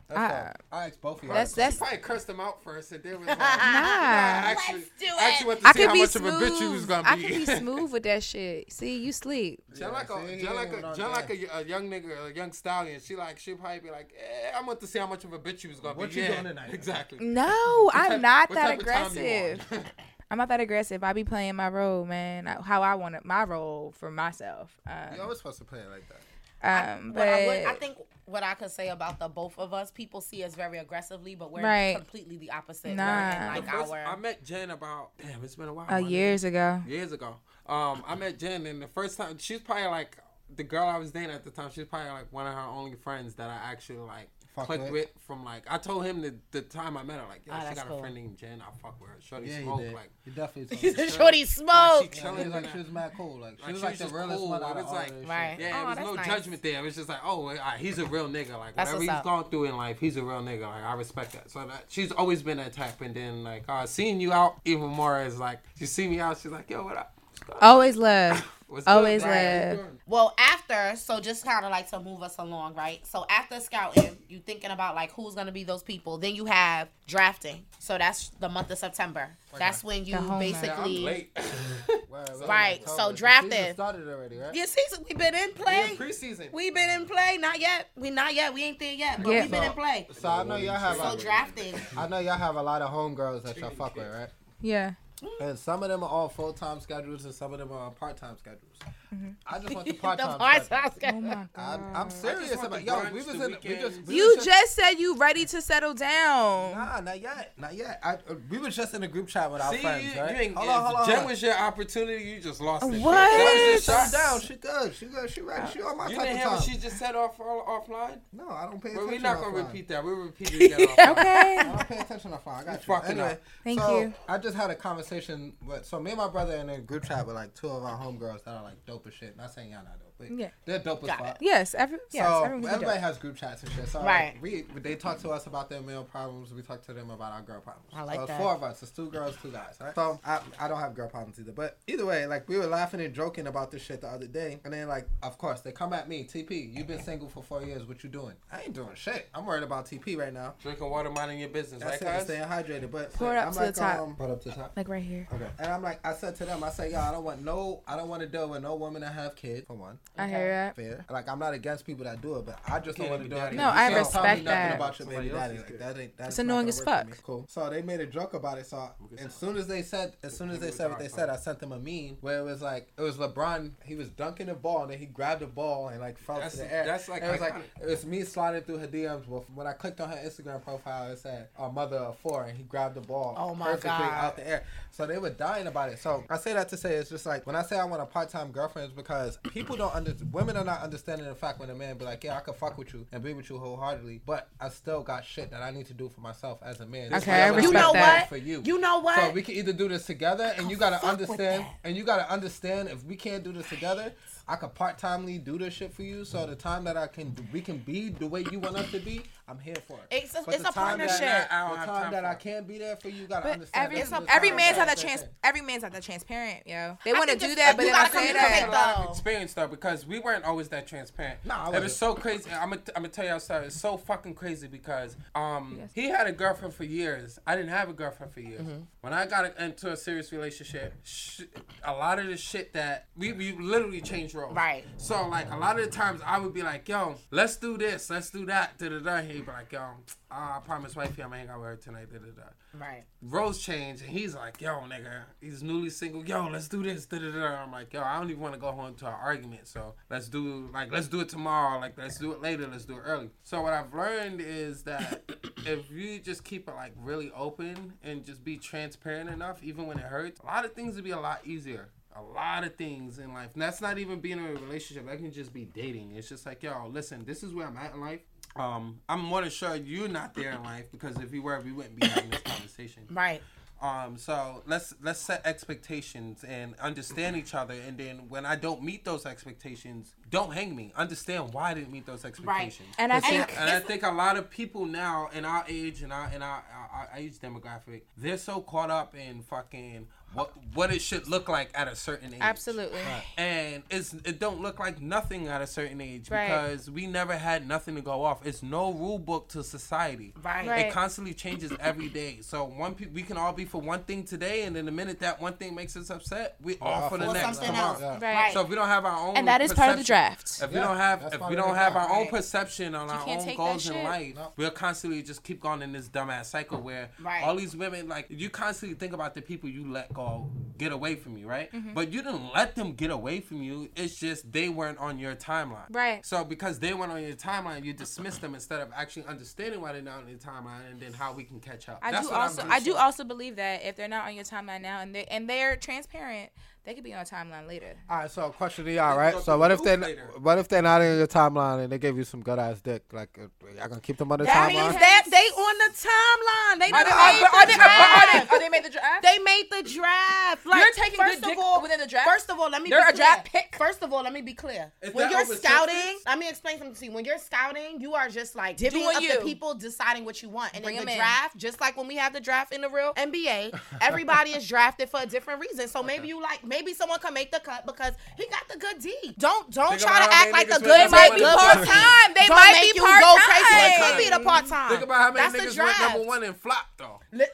That's all. I ask both of you. That's that's. probably cursed him out first and then was like, Nah. actually, Let's do actually it. went to I see could how be much of a bitch you was smooth. gonna be. I be. could be smooth with that shit. See, you sleep. Jen like see, a, Jen like a, Jen like a, a young nigga, a young stallion. She like, she probably be like, eh, I want to see how much of a bitch you was gonna What be. you yeah, doing tonight? Exactly. No, I'm not that type of time you aggressive. On? I'm not that aggressive. I be playing my role, man. How I want it, my role for myself. You're Um, always supposed to play it like that. um, What I, would, I think what I could say about the both of us, people see us very aggressively, but we're Right. completely the opposite. Nah. We're The first- our I met Jen about damn, it's been a while. uh, my years ago. years ago. Um, I met Jen, and the first time she's probably like the girl I was dating at the time. She's probably like one of her only friends that I actually like Fuck clicked with? with. From like, I told him the, the time I met her, like, yo, Ah, she got cool. a friend named Jen. I fuck with her. Shorty Yeah, you smoke like. You definitely. He told said, Shorty Like, smoke. she Yeah, chilling was like she was mad cool. Like she Like, was she like was the just realest cool. one out It of was like- Right. Yeah, Oh, there was no nice. judgment there. It was just like, oh, all right, he's a real nigga. Like That's whatever what's he's up. going through in life, he's a real nigga. Like I respect that. So that she's always been that type. And then like uh, seeing you out even more is like she see me out. She's like, yo, what up? Always love. What's good, Always Brian? live. Well, after, so just kind of like to move us along, right? So after scouting, you thinking about like who's gonna be those people. Then you have drafting. So that's the month of September. That's when you The home. Yeah, I'm basically. late. Where- where Right, so The drafting. started already, right? Yeah, season we've been in We play. in preseason. We've been in play. Not yet. We not yet. We ain't there yet. But Yeah. we been in play. So I know y'all have. So A, drafting. I know y'all have a lot of homegirls that y'all fuck with, right? Yeah. And some of them are all full time schedules, and some of them are part time schedules. I just want the The part time. part-time Oh my god. I'm, I'm serious about yo. We was in. We just. We You was just said you ready to settle down. Nah, not yet, not yet. I, uh, we were just in a group chat with our See, friends, you, right? you ain't, hold on, hold on. Jen was your opportunity. You just lost it. What? That was Calm your down. She good. She good. She ready. She on my You type didn't of hear what time. she just said off all, offline? No, I don't pay Well, attention. we're not gonna offline. repeat that. We're repeat it again. offline. Okay. I don't pay attention offline. I got you. fucking Anyway, up. Thank so you. I just had a conversation with. So me and my brother in a group chat with like two of our homegirls that are like dope as shit. Not saying y'all not dope, but Yeah. they're dope as Got fuck. it. Yes. Every. Yes. so everyone can do everybody it. has group chats and shit. So Right. we they talk to us about their male problems. We talk to them about our girl problems. I like so that. four of us. It's two girls, two guys. Right? So I, I don't have girl problems either. But either way, like we were laughing and joking about this shit the other day, and then like of course they come at me. TP, you've been single for four years. What you doing? I ain't doing shit. I'm worried about TP right now. Drinking water, minding your business, That's right, it. Staying hydrated. But Pour it up I'm to the like, top. Um, pour it up to the top. Like right here. Okay. And I'm like, I said to them, I say, yo, I don't want no, I don't want to deal with no woman that have kids. For one, I hear that. fair. Like I'm not against people that do it, but I just don't want to be do it. No, You I can't tell me respect nothing that. About your baby daddy. Like, that ain't, that's It's annoying as fuck. Cool. So they made a joke about it. So as soon as they said, as soon as they said what they said, I sent them a meme where it was like, it was LeBron. He was dunking the ball and then he grabbed the ball and like fell That's- to the air. that's like And it was like it was me sliding through her DMs. Well, when I clicked on her Instagram profile, it said a mother of four, and he grabbed the ball Oh my perfectly God. out the air. So they were dying about it. So I say that to say it's just like when I say I want a part time girlfriend, it's because people don't under women are not understanding the fact when a man be like, yeah, I could fuck with you and be with you wholeheartedly, but I still got shit that I need to do for myself as a man. This Okay, I what You know that. what? For you. You know what? So we can either do this together, and you gotta understand, and you gotta understand if we can't do this together, I could part timely do this shit for you. So the time that I can, we can be the way you want us to be, I'm here for it. It's a- But it's the a time that- partnership. I don't the have time time that for I can't be there for you, you gotta But understand. every, this is the every man's that not that trans. Every man's not that transparent, yo. They want to do that, but you they don't gotta say communicate that. a lot of though. experience though because we weren't always that transparent. Nah, I it was so crazy. I'm gonna I'm gonna tell y'all something. It's so fucking crazy because um he had a girlfriend for years. I didn't have a girlfriend for years. Mm-hmm. When I got into a serious relationship, sh- a lot of the shit that we we literally changed roles. Right. So like a lot of the times I would be like, yo, let's do this, let's do that, da da da. He'd be like, yo, uh, I promised wifey I'm gonna hang out with her tonight, da da da right. roles change and he's like, yo, nigga, he's newly single. Yo, let's do this. Da, da, da. I'm like, yo, I don't even want to go home to an argument. So let's do like let's do it tomorrow. Like let's do it later. Let's do it early. So what I've learned is that if you just keep it like really open and just be transparent enough, even when it hurts, a lot of things will be a lot easier. A lot of things in life. And that's not even being in a relationship. That can just be dating. It's just like, yo, listen, this is where I'm at in life. Um, I'm more than sure you're not there in life because if you were, we wouldn't be having this conversation. Right. Um, so let's let's set expectations and understand each other, and then when I don't meet those expectations, don't hang me. Understand why I didn't meet those expectations. Right. And I And think And I think a lot of people now in our age and our in our, our, our age demographic, they're so caught up in fucking what what it should look like at a certain age. absolutely. And it's it don't look like nothing at a certain age Right. because we never had nothing to go off. It's no rule book to society. Right. Right. It constantly changes every day. So one pe- we can all be for one thing today, and then the minute that one thing makes us upset, we all for the next something tomorrow. else. Yeah. Right. Right. So if we don't have our own, And that is part of the perception- draft. If we don't have, if we don't have our draft. own Right. perception on our own goals in life, No. we'll constantly just keep going in this dumbass cycle where Right. all these women, like you constantly think about the people you let go get away from you, right? Mm-hmm. But you didn't let them get away from you. It's just they weren't on your timeline. Right. So because they weren't on your timeline, you dismiss them instead of actually understanding why they're not on your timeline and then how we can catch up. I That's do what I'm also. I do also believe that if they're not on your timeline now and they and they're transparent, they could be on a timeline later. All right, so question to y'all, Let's right? So what if they later. what if they're not in your timeline and they give you some good ass dick? Like, uh, y'all gonna keep them on the That timeline? means that they on the timeline. They Are they, made are, are, the they, are, are, draft. they, are they made the draft? They made the draft. Like, You're taking first good of dick all, within the draft? First of all, let me They're be a draft clear. pick? First of all, let me be clear. Is when you're scouting, sixes? let me explain something to you. When you're scouting, you are just like divvying up you. the people, deciding what you want. And Bring in the 'em in. draft, just like when we have the draft in the real NBA, everybody is drafted for a different reason. So maybe you like, maybe maybe someone can make the cut because he got the good D. Don't don't Think try to act like the good with might might be be part time. They Don't might make be you part go crazy. It could be the part time. Think about how many That's niggas went number one and flopped though.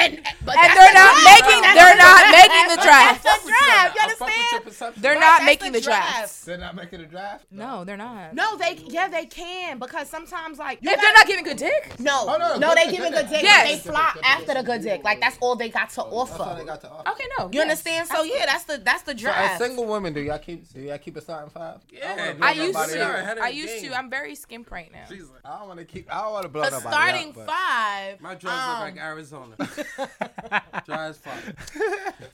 And, but And they're the not draft. making. That's They're the not draft. making the draft. That's the draft. You I fuck with your understand? They're not making the draft. draft. They're not making the draft. No, they're not. No, they yeah they can because sometimes like If they're not giving good dick, no Oh, no, no, they dick, giving good good dick. dick Yes. they flop after the good dick like that's all they got to That's all they offer. got to offer. okay, no. You understand? So yeah, that's the that's the So as single women, do y'all keep do y'all keep a starting five? Yeah, I I used nobody Nobody up. ahead to. I used game. to. I'm very skimp right now. She's like, I don't want to keep. I don't want to blow a nobody starting up, but- five. my drugs um, look like Arizona. Dry as fuck.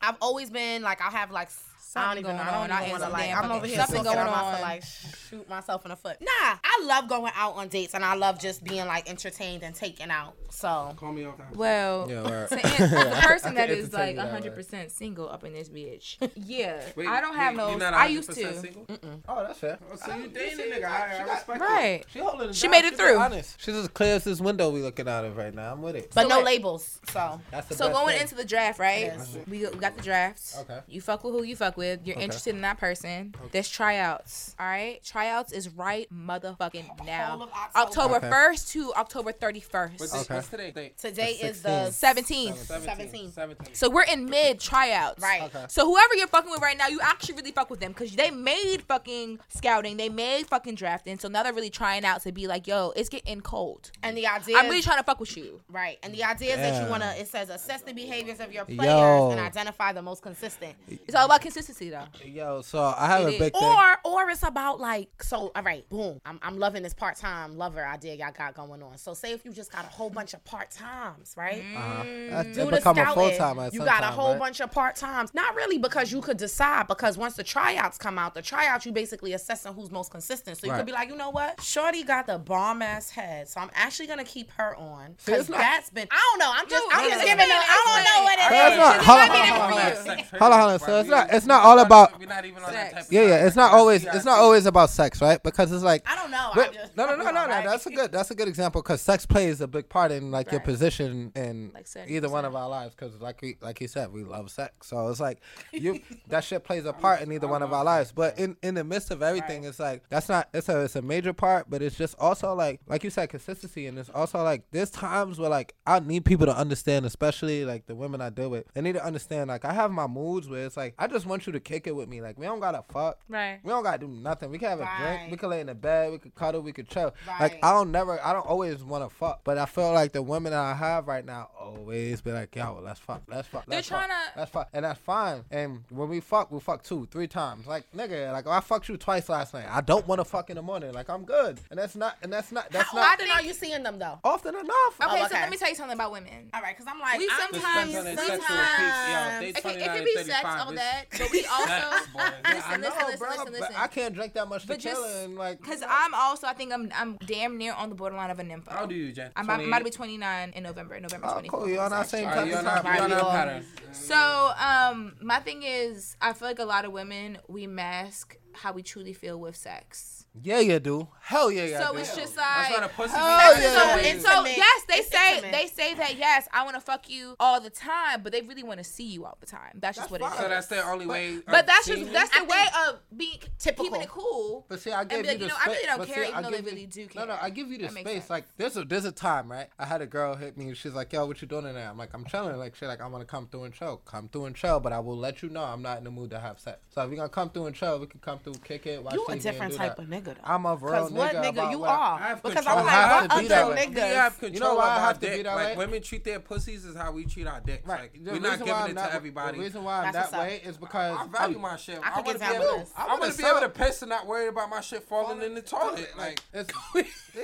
I've always been like I'll have like I Something don't even know. going I on. don't even want to like. I'm over here something thinking going I'm about on. to like shoot myself in the foot. Nah, I love going out on dates and I love just being like entertained and taken out. So Call me off that. Well, Yeah, word. to an- the person that can is entertain like you that way. 100% single up in this bitch. Yeah, Wait, I don't have wait, no. I used 100% to. Single? Oh, that's fair. Oh, so you dating a nigga. I, I respect Right. She holding it She made it through. Honest. She's as clear as this window we looking out of right now. I'm with it. but no labels. So That's the So going into the draft, right? We, we got the drafts. Okay. You fuck with who you fuck with. You're Okay. interested in that person. There's tryouts. All right. Tryouts is right motherfucking now. October. October Okay. 1st to October 31st. the- Okay. what's today? Today is the 17th. 17. 17. So we're in mid tryouts. Right. Okay. So whoever you're fucking with right now, you actually really fuck with them because they made fucking scouting, they made fucking drafting. So now they're really trying out to be like, yo, it's getting cold. and the idea. I'm really trying to fuck with you. Right, and the idea is that you want to. It says assess the behaviors of your players Yo. and identify the most consistent. It's all about consistency though. Yo, so I have It a is. big thing. Or, or it's about like, so all right, boom. I'm, I'm loving this part time lover idea y'all got going on. So say if you just got a whole bunch of part times, right? uh-huh. That, Do it the become a scouting. full time. You got a whole bunch of part times. Not really because you could decide because once the tryouts come out, the tryouts you basically assessing who's most consistent. So you Right. could be like, you know what, Shorty got the bomb ass head, so I'm actually gonna keep her on because it's not- that's been. I don't know. I'm just, Dude, I'm just explain giving. it, A, I don't know what it So is. it's hold on, hold on, hold on. Hold on, hold on. So it's not. It's not all about. We're not even on that type of Yeah, yeah. It's not always. It's not always about sex, right? Because it's like. I don't know. I But- just, no, no, no, no, no. That's a good. That's a good example because sex plays a big part in like your Right. position in Like 70%. either one of our lives. Because like we, like he said, we love sex. So it's like you that shit plays a part in either one of our lives. But in in the midst of everything, it's like that's not. It's a it's a major part, but it's just also like like you said, consistency. And it's also like there's times where like I need people to understand, especially like the women I deal with. They need to understand. Like I have my moods where it's like I just want you to kick it with me. Like we don't gotta fuck. Right. We don't gotta do nothing. We can have a drink. We can lay in the bed. We could cuddle. We could chill. Right. Like I don't never. I don't always want to fuck. But I feel like the women that I have right now always be like, yo, let's fuck. Let's fuck. They're Let's fuck. tryna- Let's fuck. And that's fine. And when we fuck, we fuck two, three times. Like nigga, like I fucked you twice last night. I don't want to fuck in the morning. Like I'm good. And that's not. And that's not. That's not. How not often are you seeing them though? often enough. Okay, Oh, so let me tell you something about women. All right, because I'm like, We I'm sometimes- just- Depends on their sexual sometimes- peak. Yo, they It can, it can be sex, all it's- that, but we also Sex, boy. I listen, know, listen, listen, bro, listen, listen. I can't drink that much But just- tequila and like. Because I'm also, I think I'm, I'm damn near on the borderline of a nympho. How old are you, Jen? I'm about, I'm about to be 29 in November, November Oh, 24th. cool. You're on our same Are type you of on our, you on our Right. pattern? So, um, my thing is, I feel like a lot of women we mask how we truly feel with sex. Yeah, you do. Hell yeah, you so do. it's just That's like. why the pussy Oh, be- yeah. So, So and so yes, they It's say intimate. they say that yes, I want to fuck you all the time, but they really want to see you all the time. That's just That's what it is. So that's their only way. but of that's just you? that's the way of being Typical. keeping it cool. But see, I give be like, you you the know, I really space- don't care, see, even though they give you- really do No, no. I give you the space. sense. Like, there's a there's a time, right? I had a girl hit me. And she's like, "Yo, what you doing in there?" I'm like, "I'm chilling." Like, shit, like I'm gonna come through and chill. Come through and chill, but I will let you know I'm not in the mood to have sex. So if you're gonna come through and chill, we can come through, kick it, watch You a TV, and different do type that nigga. I'm a real nigga. What nigga you are? Because I'm like, what other niggas? You know why I have to be that way? Like women treat their pussies is how we treat our dicks. Right. Like, we're not giving it to everybody. The reason why I'm that way is because I value my shit. I want to be able. I want to be able to piss and not worry about my shit falling in the toilet. Like there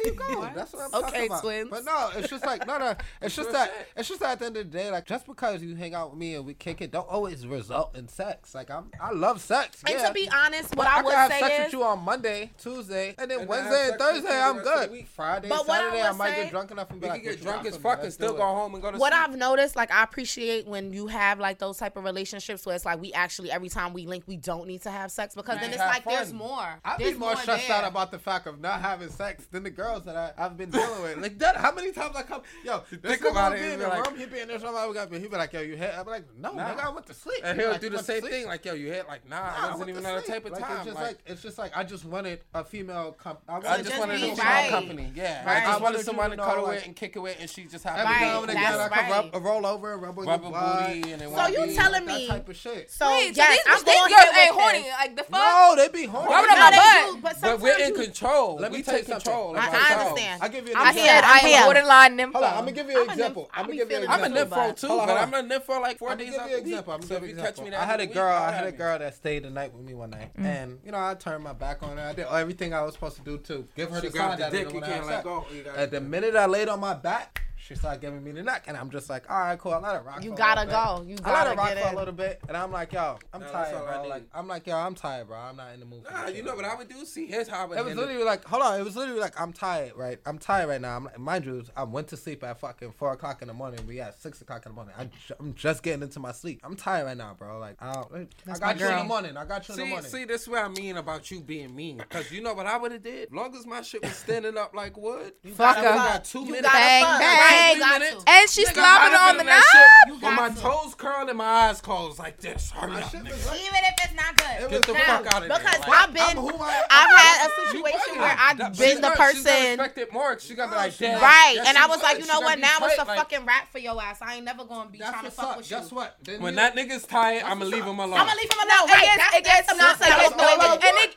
you go. That's what I'm talking about. Okay, twins. But no, it's just like no, no. It's just that. It's just that at the end of the day, like just because you hang out with me and we kick it, don't always result in sex. Like I'm, I love sex. And to be honest, what I, I would have sex with you on Monday too. Tuesday, and then and Wednesday and Thursday I'm good. Friday, but Saturday I, I, might say, get drunk enough and be like, get drunk as fuck and still go home and go to. What sleep. I've noticed, like I appreciate when you have like those type of relationships where it's like we actually every time we link we don't need to have sex because right. then it's like fun. there's more. I'd be more, more stressed there. out about the fact of not having sex than the girls that I, I've been dealing with. Like that, how many times I come, yo, think about it. In the room, he be in there, somebody got me. He be like, yo, you hit. I'd be like, no, nigga, I went to sleep. And he'll do the same thing, like, yo, you hit. Like, nah, I wasn't even on a type of time. It's just like it's just like I just wanted a female company. I, I, just, wanted a female right. company. Yeah, right. I just I wanted someone to cuddle like, and kick it with, and she just happened. Every now and again, I could rub, roll over and rub rubber booty, and it so you telling me that type of shit. So Wait, yes, so these, I'm these girls ain't horny like the fuck. No, they be horny. Rubbing my butt, but we're in control. Let me take control. I understand. I give you. I said I am borderline nympho. Hold on, I'm gonna give you an example. I'm gonna give you an example. I'm a nympho too, but I'm a nympho like four days. I'm gonna give you an example. I had a girl. I had a girl that stayed the night with me one night, and you know I turned my back on her. I did everything everything I was supposed to do too. Give her she the sign the dick, you can't let go. At the minute I laid on my back, she started giving me the neck, and I'm just like, all right, cool. I let it rock. You gotta go. Bit. You gotta I let rock for a little bit, and I'm like, yo, I'm tired, bro. Like, I'm like, yo, I'm tired, bro. I'm not in the mood. Nah, you know what I would do? See, here's how I would. It was literally it. like, hold on. It was literally like, I'm tired, right? I'm tired right now. I'm, like, mind you, I went to sleep at fucking four o'clock in the morning. We at six o'clock in the morning. I, am just getting into my sleep. I'm tired right now, bro. Like, I, I got you in the morning. I got you see, in the morning. See, this is what I mean about you being mean, because you know what I would have did. Long as my shit was standing up like wood, you fucker. got two minutes. Bang bang. Hey, and she's slobbing on the knob. With my toes curled and my eyes closed like this. Hurry up, Even if it's not good. Get the fuck out of there. Because I've been, I've had a situation where I've been the person. Expected more. She got like that. Right, and I was like, you know what? Now it's a fucking rap for your ass. I ain't never gonna be trying to fuck with you. Guess what? When that nigga's tired, I'ma leave him alone. I'ma leave him alone. No, it gets nuts. It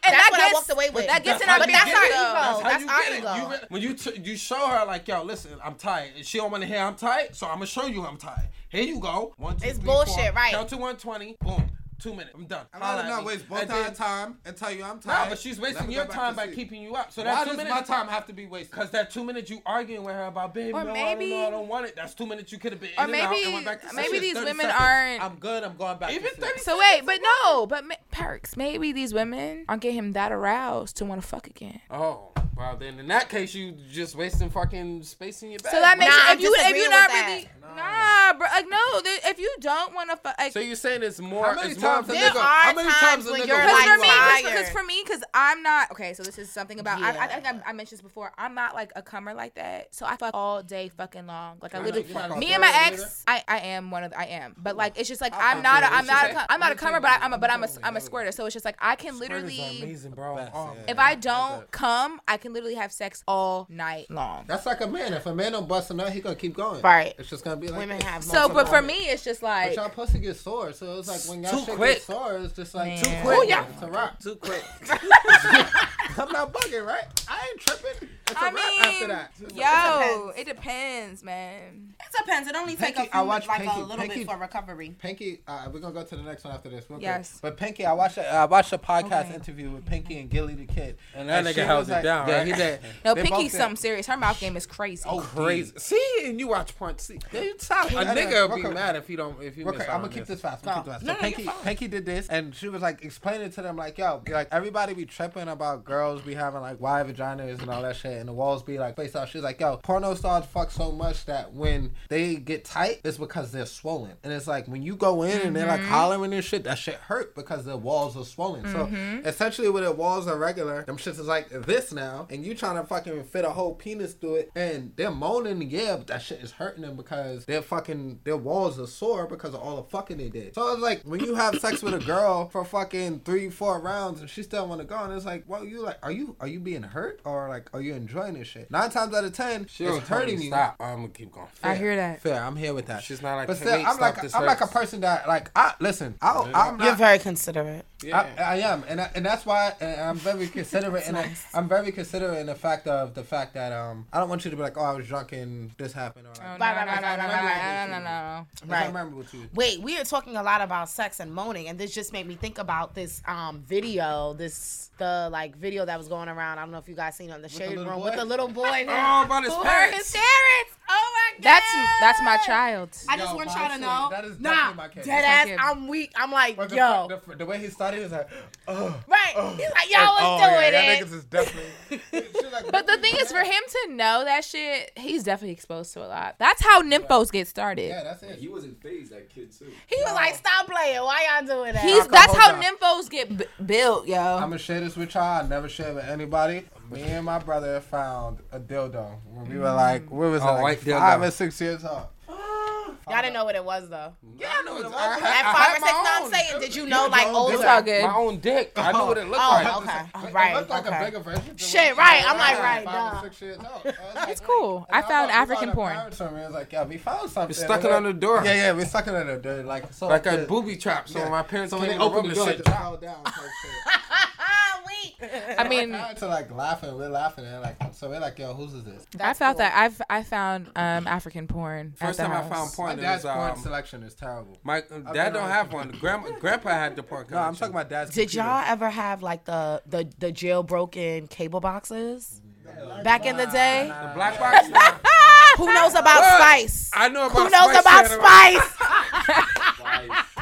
and that's what I walked away with. That gets in our But that's our uh, ego. That's our ego. When you you show her like, yo, listen, I'm tired she don't want to hear I'm tight, so I'm gonna show you I'm tight. Here you go. One, two, it's three, bullshit, four. right? Count to 120. Boom. Two minutes. I'm done. I'm not gonna waste both our time and tell you I'm tired. No, but she's wasting your time by keeping you up. So that Why two does minutes, my time have to be wasted? Because that two minutes you arguing with her about, baby, or no, maybe, I don't know, I don't want it. That's two minutes you could have been in or maybe, out and went back to Maybe these women seconds. aren't. I'm good. I'm going back. Even thirty. So wait, but no, but ma- perks. Maybe these women aren't getting him that aroused to want to fuck again. Oh. Well, then in that case, you just wasting fucking space in your bed. So that makes nah, if you if you're not really nah, bro, like no, if you don't want to fuck. so you're saying it's more it's times there nigga, are how many times, times when you're like because for me, because I'm not okay. So this is something about yeah. I, I, think I, I, mentioned this before. I'm not like a comer like that. So I fuck all day fucking long. Like I, I literally, know, me and my ex. I, I am one of I am, but like it's just like I'm not a, I'm not a, I'm not a comer, but I'm a but I'm a I'm a squirter. So it's just like I can literally amazing, bro. If I don't come, I can literally have sex all night long. That's like a man. If a man don't bust a nut, he gonna keep going. Right. It's just gonna be like women have. So, but for me, it's just like but y'all pussy gets sore. So it's like when y'all quick. Sore, it's just like Man. too oh, quick. Ooh, yeah. It's rock. Too quick. I'm not bugging, right? I ain't tripping. It's I mean, after that. Yo, it depends. it depends. man. It depends. It only takes a few, like Pinky, a little Pinky, bit for recovery. Pinky, uh, we're gonna go to the next one after this. Yes. But Pinky, I watched a, I watched a podcast okay. interview with Pinky and Gillie the Kid, and that and nigga held it like, down. Yeah, he did. no, Pinky's something serious. Her mouth game is crazy. Oh, crazy. See, and you watch porn. See, you talk. A nigga will be mad if you don't. If you. Okay, I'm gonna keep this fast. No, no, Pinky, Pinky did this, and she was like explaining to them like, yo, like everybody be tripping about girls be having like wide vaginas and all that shit it and the walls be like face out. She's like, yo, porno stars fuck so much that when they get tight, it's because they're swollen. And it's like when you go in mm-hmm. and they're like mm-hmm. hollering and shit, that shit hurt because the walls are swollen. Mm-hmm. So essentially, when the walls are regular, them shits is like this now, and you trying to fucking fit a whole penis through it, and they're moaning, yeah, but that shit is hurting them because their fucking their walls are sore because of all the fucking they did. So it's like when you have sex with a girl for fucking three, four rounds, and she still want to go, and it's like, well, you like, are you are you being hurt or like are you in enjoying this shit. Nine times out of ten, she it's hurting me. Stop. I'm gonna keep going. Fair. I hear that. Fair. I'm here with that. She's not like. But still, I'm like I'm hurts. like a person that like I listen. I, am You're very considerate. Yeah. I, I am, and I, and that's why I'm very considerate, and nice. I, am very considerate in the fact of the fact that um I don't want you to be like oh I was drunk and this happened or like, oh, no, no, no, no, no, no, no, no, Right. Memorable to you. Wait, we are talking a lot about sex and moaning, and this just made me think about this um video, this the like video that was going around. I don't know if you guys seen it on the With shade room boy? with a little boy. Oh, about his who parents. his parents. Oh my god. That's that's my child. I just Yo, want y'all to know. that is nah, definitely my case. dead Thank you. ass. I'm weak. I'm like, But the, yo. the, the way he started, he was like, oh. right. He's like, y'all was oh, doing yeah, it. That niggas is definitely. Like, But the thing is, for him to know that shit, he's definitely exposed to a lot. That's how nymphos get started. Yeah, that's it. He was in phase that kid, too. he was like, stop playing. Why y'all doing that? He's can that's how that. nymphos get b- built, yo. I'm gonna share this with y'all. I never share with anybody. Me and my brother found a dildo when we were like, we was Oh, like five dildo. or six years old. Y'all didn't know what it was though. Yeah, I know what it was. At five or six, no, I'm saying, did you know like It's older? It's all good. My own dick. I knew what it looked Oh, like. okay. It Right. looked like okay. a bigger version. Shit, right. I'm like, right, Five or six years old. So I was like, It's cool. and I found we African porn. parents told me, It was like, yeah, we found something. We stuck it And on the door. Yeah, yeah, we stuck it on the door. Like, so Like a booby trap. So yeah. my parents So came when they opened the the door, shit it just fell down. type shit. Weak. I mean, My parents like laughing. We're laughing. And like, so we're like, yo, whose is this? I found that I've I found um African porn. First at the time I house. found porn, it dad's was porn um, selection is terrible. my been dad don't have one. Grandma, grandpa had the porn. No, I'm talking about dad's. Did computer. y'all ever have like the the the jailbroken cable boxes back in the day? the black box. Nah. Who knows about What? Spice? I know about. Spice. Who knows Spice about Channel. Spice?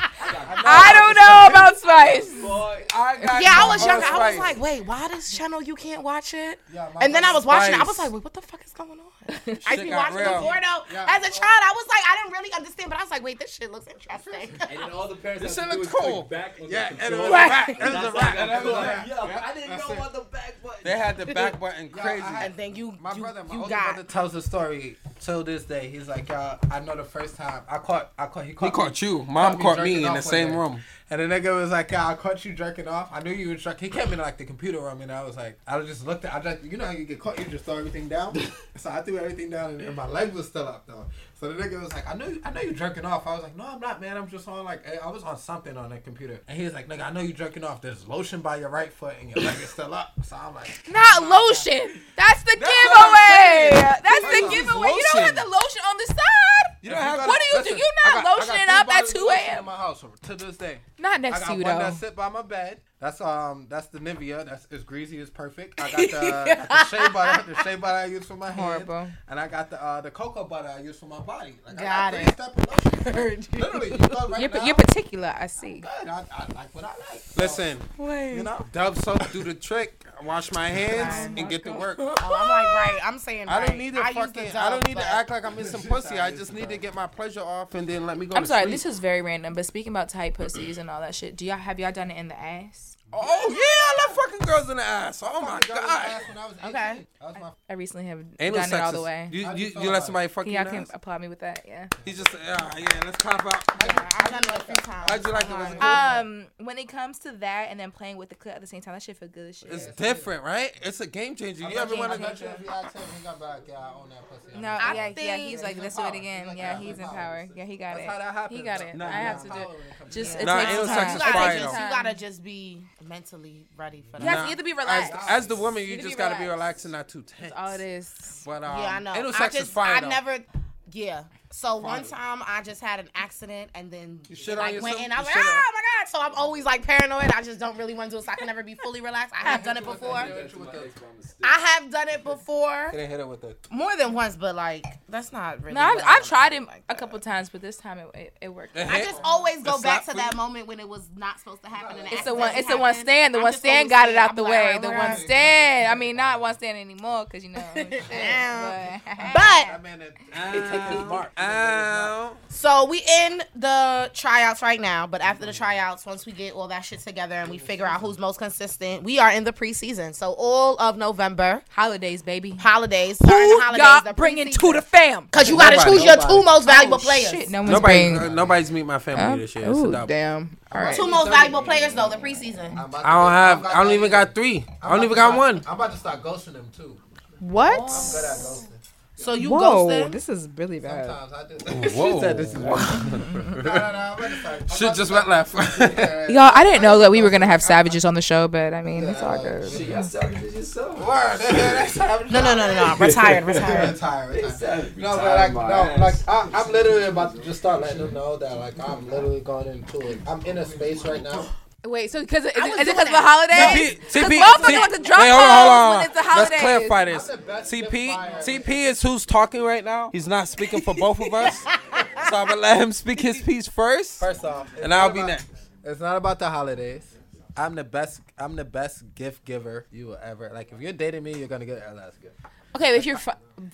I don't know about Spice. Boy, I got Yeah, I was more younger. I was like, wait, why this channel you can't watch it? Yeah, And then I was watching it. I was like, wait, what the fuck is going on? I Shit be watching real. the porno. Yeah. As a child, I was like, I didn't really understand, but I was like, wait, this shit looks interesting. And then all the parents This have shit to do look is cool. back on Yeah, the and it control. was a Right. rat. It was a That's like And it was a cool- rat. I didn't know it. what the back button. They had the back button crazy. And then you, My brother, my you older got. brother tells the story till this day. He's like, uh, I know the first time I caught, I caught, he caught, He caught you. Mom caught me in the one same room. And the nigga was like, I caught you jerking off. I knew you were jerking. He came in like the computer room, and I was like, I just looked at, I just, you know how you get caught, you just throw everything down. so I threw everything down, and, and my leg was still up though. So the nigga was like, I know, you, I know you jerking off. I was like, no, I'm not, man. I'm just on like, eh, I was on something on the computer. And he was like, nigga, I know you jerking off. There's lotion by your right foot, and your leg is still up. So I'm like, Not lotion. That's the That's what I'm saying. giveaway. That's the First off, giveaway. You don't have the lotion on the side. You don't If have. gotta- What do you listen, do? You're I not got- I got lotioning up at bottles of 2 a.m. In my house to this day. Not next to you one though. that sit by my bed. That's um that's the Nivea. That's as greasy as perfect. I got the, got the shea butter, the shea butter I use for my hands. Horrible. And I got the uh, the cocoa butter I use for my body. Like, Got I got it. three step lotion. Literally, you go right You're, now. you're particular. I see. good. I, I like what I like. So, Listen, you know. Dove soap do the trick. Wash my hands and get to work. Oh, I'm like, right. I'm saying, I don't need to I fucking. Dove, I don't need to act like I'm missing pussy. I just need to get my pleasure off and then let me go. I'm sorry. sleep. This is very random. But speaking about tight pussies and all that shit, do y'all have y'all done it in the ass? Oh yeah, I love fucking girls in the ass. Oh my Fucking got my god. ass when I was 18. Okay. That was I recently have Anal done it all the is- way. You do you, you let somebody fuck you Yeah, in I the can ass? applaud me with that. Yeah. He just yeah yeah. Let's cop out. I've done it a few times. How'd you like it? Was it Um. Um, when it comes to that and then playing with the clip at the same time, that shit feel good as shit. It's different, right? It's a game changer. You ever want to? sure if you asked him, he got back. Yeah, I own that pussy. No, I yeah, yeah, think- he's like, let's do it again. Yeah, he's in in power. power. Yeah, he got That's it. how that happens. He got it. I have to do it. when it comes Just it Nah, takes anal time. sex you gotta fire, just, though. you gotta just be mentally ready for that. You have, Nah, you have to be As, relaxed. as the woman, You you just be gotta be relaxed. relaxed and not too tense. That's all it is. But um, Yeah, I know. anal I sex just, is fire I though. never. Yeah. So one time I just had an accident and then You shit on like went yourself? in. I was You like, ah, oh my god! So I'm always like paranoid. I just don't really want to do it. So I can never be fully relaxed. I have done it before. I have done it before Didn't hit it with the. more than once, but like that's not really. No, I've, I I've tried it like a couple times, but this time it, it, it worked. I just always go The back to that moment when it was not supposed to happen. And It's the one. It's the one stand. stand. The one stand got it out the way. The one stand. stand. I mean, not one stand anymore because you know. shit, but But That man, it, it took his mark. Ow. So we in the tryouts right now, but after the tryouts, once we get all that shit together and we figure out who's most consistent, we are in the preseason. So all of November, holidays, baby. holidays, starting the holidays, y'all the bringing preseason. to the fam? Cause you gotta Nobody. choose your Nobody. two most valuable Oh, players. Shit, no one's Nobody, bringing. uh, nobody's meet my family this year. Ooh, double. damn. All right. Two most valuable players though, the preseason. I'm about to- I don't have. I'm don't even got three. I I'm don't even got one. I'm about to start ghosting them too. What? I'm good at ghosting. So you Whoa, ghosted. this is really bad. Sometimes I do. Whoa. no, no, no. I'm about to start. Shit just went left. start- Y'all, I didn't know that we were gonna have savages on the show, but I mean, it's all good. Shit, y'all savages yourself. Word. That's how I'm No, no, no, no, no. Retired, retired. Retired. They retired. savage. No, but like, no, like I, I'm literally about to just start letting them know that like I'm literally going into it. I'm in a space right now Wait, so because is, it- is it because of the that. holidays? TP, Because TP, motherfuckers like to drop wait, hold on, hold on. when it's the. Let's clarify this. I'm the best TP, gift buyer. TP is who's talking right now. He's not speaking for both of us, so I'm gonna let him speak his piece first, First off, and I'll be next. It's not about the holidays. I'm the best. I'm the best gift giver you will ever. Like if you're dating me, you're gonna get a last gift. Okay, if you're fu-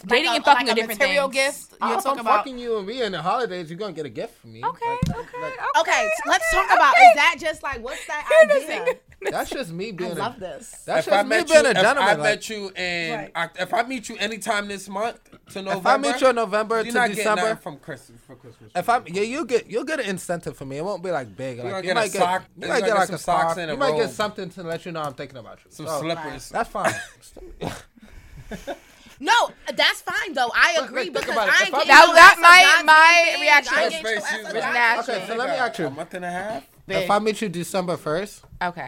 dating Like a- and fucking like are a different material things. gift. You're if talking I'm about. fucking you and me in the holidays, you're gonna get a gift from me. Okay, Like, okay, like, Okay, let's talk okay. about is that just like what's that idea? that's just me being. I love a, this. that's if I just me met being you, a if I met you in, Right. Oct- if I meet you anytime this month to November, if I meet you in November you're to not getting December, from Christmas for Christmas. if I yeah, you get you'll get an incentive from me. It won't be like big. Like gonna you get a might get sock- you might get get like some a socks sock. and a You might get something to let you know I'm thinking about you. some So, slippers. That's fine. No, that's fine though. I agree look, think because. I If ain't I'm- getting That- your that my- my thing. reaction I was ain't getting your face, ass you a was natural. Okay, so let me ask you. A month and a half. If I meet you December first, Okay.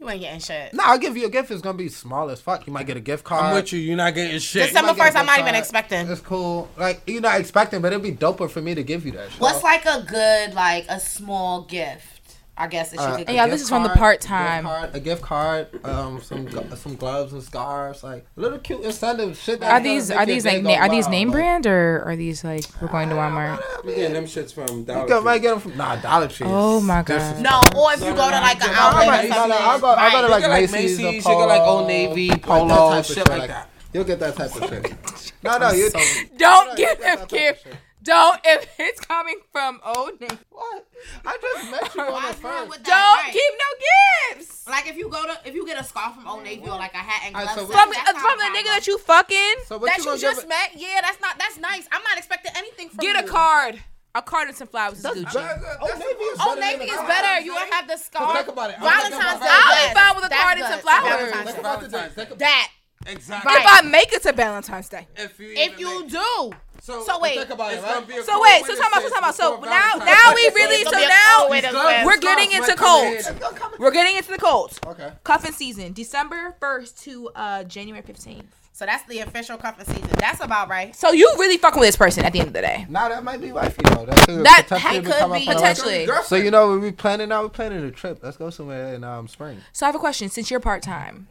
You ain't getting shit. no, I'll give you a gift. It's gonna be small as fuck. You might get a gift card. I'm with you. You're not getting shit. December might get a first, I'm gift not even card. expecting. It's cool. Like you're not expecting, but it'd be doper for me to give you that. Shit. What's like a good, like a small gift? I guess it should Uh, get Yeah, this is from the part-time. gift A gift card, um, some some gloves and scarves, like little cute incentive shit. that Are gonna these are these day like na- are these name like- brand or are these like we're going to Walmart? You getting them shits from You Dollar can, might get them from nah Dollar Tree. Oh my God. No, or if you go to like an I outlet might, or no, something. no, I'll go, I'll go to like like Macy's, Macy's, or you get like Old Polo, Navy, like that Polo, type of shit like that. You'll get that type of shit. No, no, you. Don't you give get him that type of gift. Shit. Don't if it's coming from Old Navy. What? I just met you on the What's wrong first. with Don't that? Right. keep no gifts. Like if you go to if you get a scarf from Old Navy or like a hat and Alright, gloves, so that's From not uh, from the nigga that you fucking So what that you you just give? met, yeah, that's not that's nice. I'm not expecting anything from get you. a card. A card and some flowers is That's Gucci. better- Old that's Navy is, better Old Navy the is card. better. You will have the scarf. think about it. I'm Valentine's Day. I'll be fine with a card and some flowers. Valentine's Day. about the day. Think about- That Exactly. If I make it to Valentine's Day. If you, if you make- do. So, So wait, Think about it, right? So wait, so winter talking about, so season talking about, so now, now we really, so gonna be a now cold winter season. we're getting into might come in. colds. We're getting into the colds. Okay. Cuffing season, December first to uh January fifteenth. So that's the official cuffing season. That's about right. So you really fucking with this person at the end of the day? Now that might be wifey though. That could That potentially could be. Potentially. So you know what we planning now? We're planning a trip. Let's go somewhere in um spring. So I have a question. Since you're part time,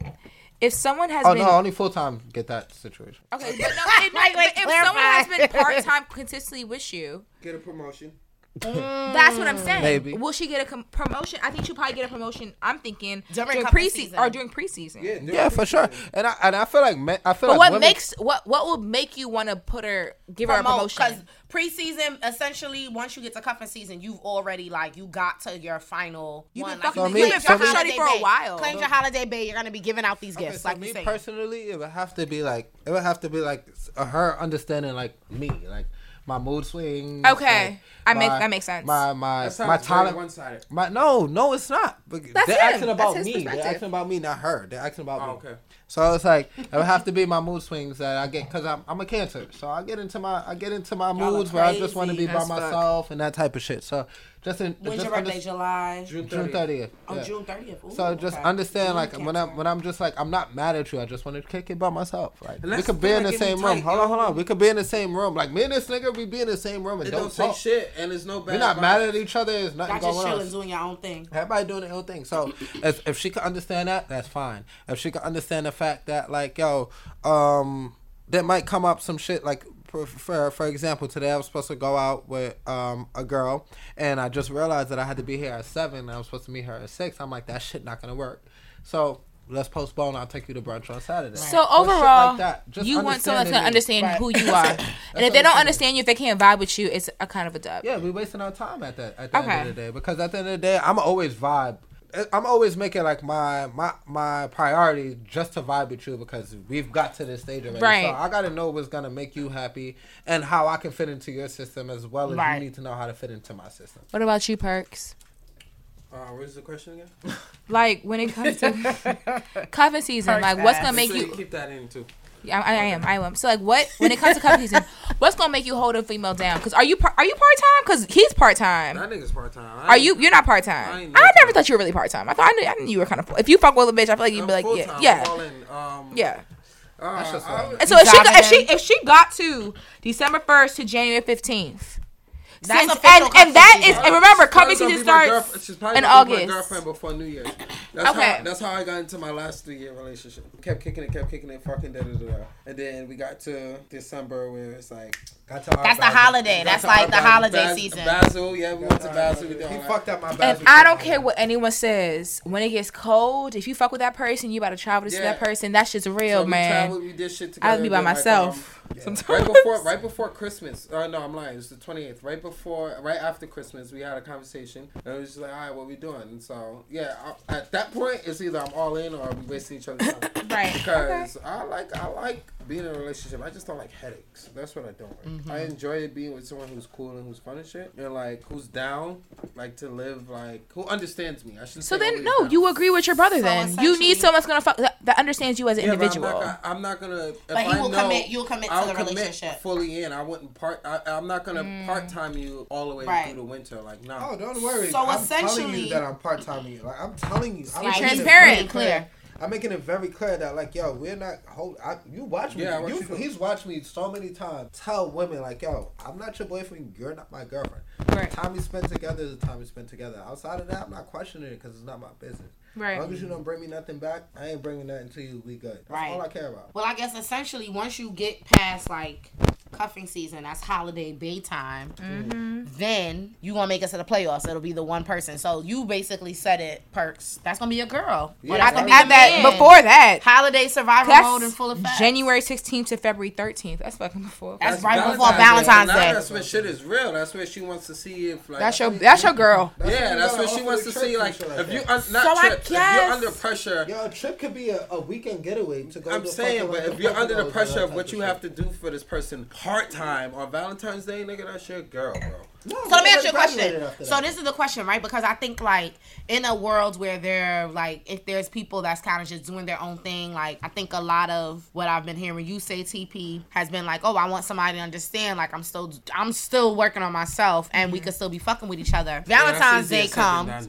if someone has Oh been no, only full time get that situation. okay, but no, it, Wait, wait, but if someone has been part time consistently with you, Get a promotion. That's what I'm saying. Maybe. Will she get a com- promotion? I think she'll probably get a promotion. I'm thinking During during, preseason or during preseason. Yeah, Yeah, for sure. And I and I feel like men, I feel But like what women, makes what what will make you want to put her give her a promotion? Because preseason, essentially, once you get to cuffing season, you've already like you got to your final You've one. been Like, fucking- you you've been claimed fucking your shorty holiday for a while. Claimed your holiday pay. You're gonna be giving out these Okay, gifts, so like me you say. personally, it would have to be like it would have to be like uh, her understanding like me, like my mood swings. Okay. like, I make- that makes sense. My my my talent. one-sided. My no, no, it's not. But That's they're him. asking about That's his me. They're perspective. asking about me, not her. They're asking about Oh, me. okay. So it's like it would have to be my mood swings that I get because I'm I'm a cancer. So I get into my I get into my are moods where I just want to be crazy by as fuck. myself and that type of shit. So just in When's just your birthday? under- July. June June 30th. thirtieth. Oh, June thirtieth. So just understand, like when I'm when I'm just like I'm not mad at you. I just want to kick it by myself. Like we could be thing in the that get me same room. tight, Hold on, hold on. We could be in the same room. Like me and this nigga, we be in the same room and It don't, don't say talk. shit, and it's no bad. We're not vibes. mad at each other. There's nothing Y'all just going chilling, on. doing your own thing. Everybody doing their own thing. So if if she can understand that, that's fine. If she can understand the fact that like yo, um, there might come up some shit like. For, for for example, today I was supposed to go out with um a girl, and I just realized that I had to be here at seven. And I was supposed to meet her at six. I'm like, that shit not gonna work. So let's postpone. I'll take you to brunch on Saturday. So Or shit overall, like that. Just you want someone that's gonna it. understand who you are, and if they don't understand you, if they can't vibe with you, it's a kind of a dub. Yeah, we're wasting our time at that at the Okay. end of the day because at the end of the day, I'm always vibe. I'm always making like my my my priority just to vibe with you because we've got to this stage already. Right. So I gotta know what's gonna make you happy and how I can fit into your system as well as Right. you need to know how to fit into my system. What about you, Perks? Uh, where's the question again? Like when it comes to cuffing season, Perks like what's gonna make So you? keep that in too. I, I am, I am. So like, what when it comes to cuffing season, what's gonna make you hold a female down? Because are you par- are you part time? Because he's part time. That nigga's part time. Are you? You're not part I time. ain't I, never time. thought you were really part time. I thought I knew, I knew you were kind of. If you fuck with a bitch, I feel like you'd I'm be like, yeah, yeah, um, yeah. Uh, That's I- And so if she, Driving if she if she got to December first to January fifteenth, That's Since- official and and cuffing that season. is and remember She's cuffing probably season gonna be my starts girlfriend- She's probably in gonna my August. girlfriend before New Year's. That's Okay. how that's how I got into my last three year relationship. Kept kicking it, kept kicking it, fucking da da da. da. And then we got to December where it's like Got to That's the Basil. holiday. got That's like the Bas- holiday Bas- season. Basil, yeah, we went to Got Basil. We did He all fucked up my And I don't care what anyone says. When it gets cold, if you fuck with that person, you about to travel to see that person. That's just real, So we man. traveled, we did shit together. I'll be by did, like, myself. Um, um, Sometimes. right before right before Christmas. Uh, no, I'm lying. It's the 28th. Right before, right after Christmas, we had a conversation. And it was just like, all right, what we doing? And so, yeah, I, at that point, it's either I'm all in or we wasting each other's time. Right. Because I like I like being in a relationship. I just don't like headaches. That's what I don't like. Mm-hmm. I enjoy being with someone who's cool and who's fun and shit, and like who's down, like to live, like who understands me. I should. So say that. So then, no, down. you agree with your brother. So then you need someone that's gonna fuck that, that understands you as an Yeah, but individual. I'm not, gonna, I'm not gonna. If But he I will know, commit- you'll commit to I'll the commit relationship. fully in. I wouldn't part. I, I'm not gonna part time you all the way Mm. Right. through the winter. Like no. Oh, don't worry. So I'm telling essentially- you that I'm part time. You like I'm telling you, I'm You're making it transparent very and clear. I'm making it very clear that like, yo, we're not hold. I, you watch me. Yeah, watch you, you he's watched me so many times. Tell women like, yo, I'm not your boyfriend. You're not my girlfriend. Right. The time we spend together is the time we spend together. Outside of that, I'm not questioning it because it's not my business. Right. As long as you don't bring me nothing back, I ain't bringing nothing to you. We good. That's Right. all I care about. Well, I guess essentially once you get past like cuffing season, that's holiday Baytime, mm-hmm. then you gonna make it to the playoffs. It'll be the one person. So you basically said it, perks. That's gonna be a girl. Yeah, But I can be At that man. before that, holiday survival that's mode in full effect. January 16th to February 13th. That's fucking before. That's right before Valentine's Now Day. That's when shit is real. That's where she wants to see if like. That's your that's your girl. That's yeah, when that's you what she wants to see. and Like, if you un- not So I trip, if you're under pressure. Yo, a trip could be a, a weekend getaway to go. I'm to saying, but if you're under the pressure of what you have to do for this person part time on Valentine's Day, nigga, that's your girl, bro. No, So let me ask you a question. So this is the question, right? Because I think like in a world where they're like, if there's people that's kind of just doing their own thing, like I think a lot of what I've been hearing you say, TP, has been like, oh, I want somebody to understand, like I'm still, I'm still working on myself, and we mm-hmm. could still be fucking with each other. Valentine's Day comes.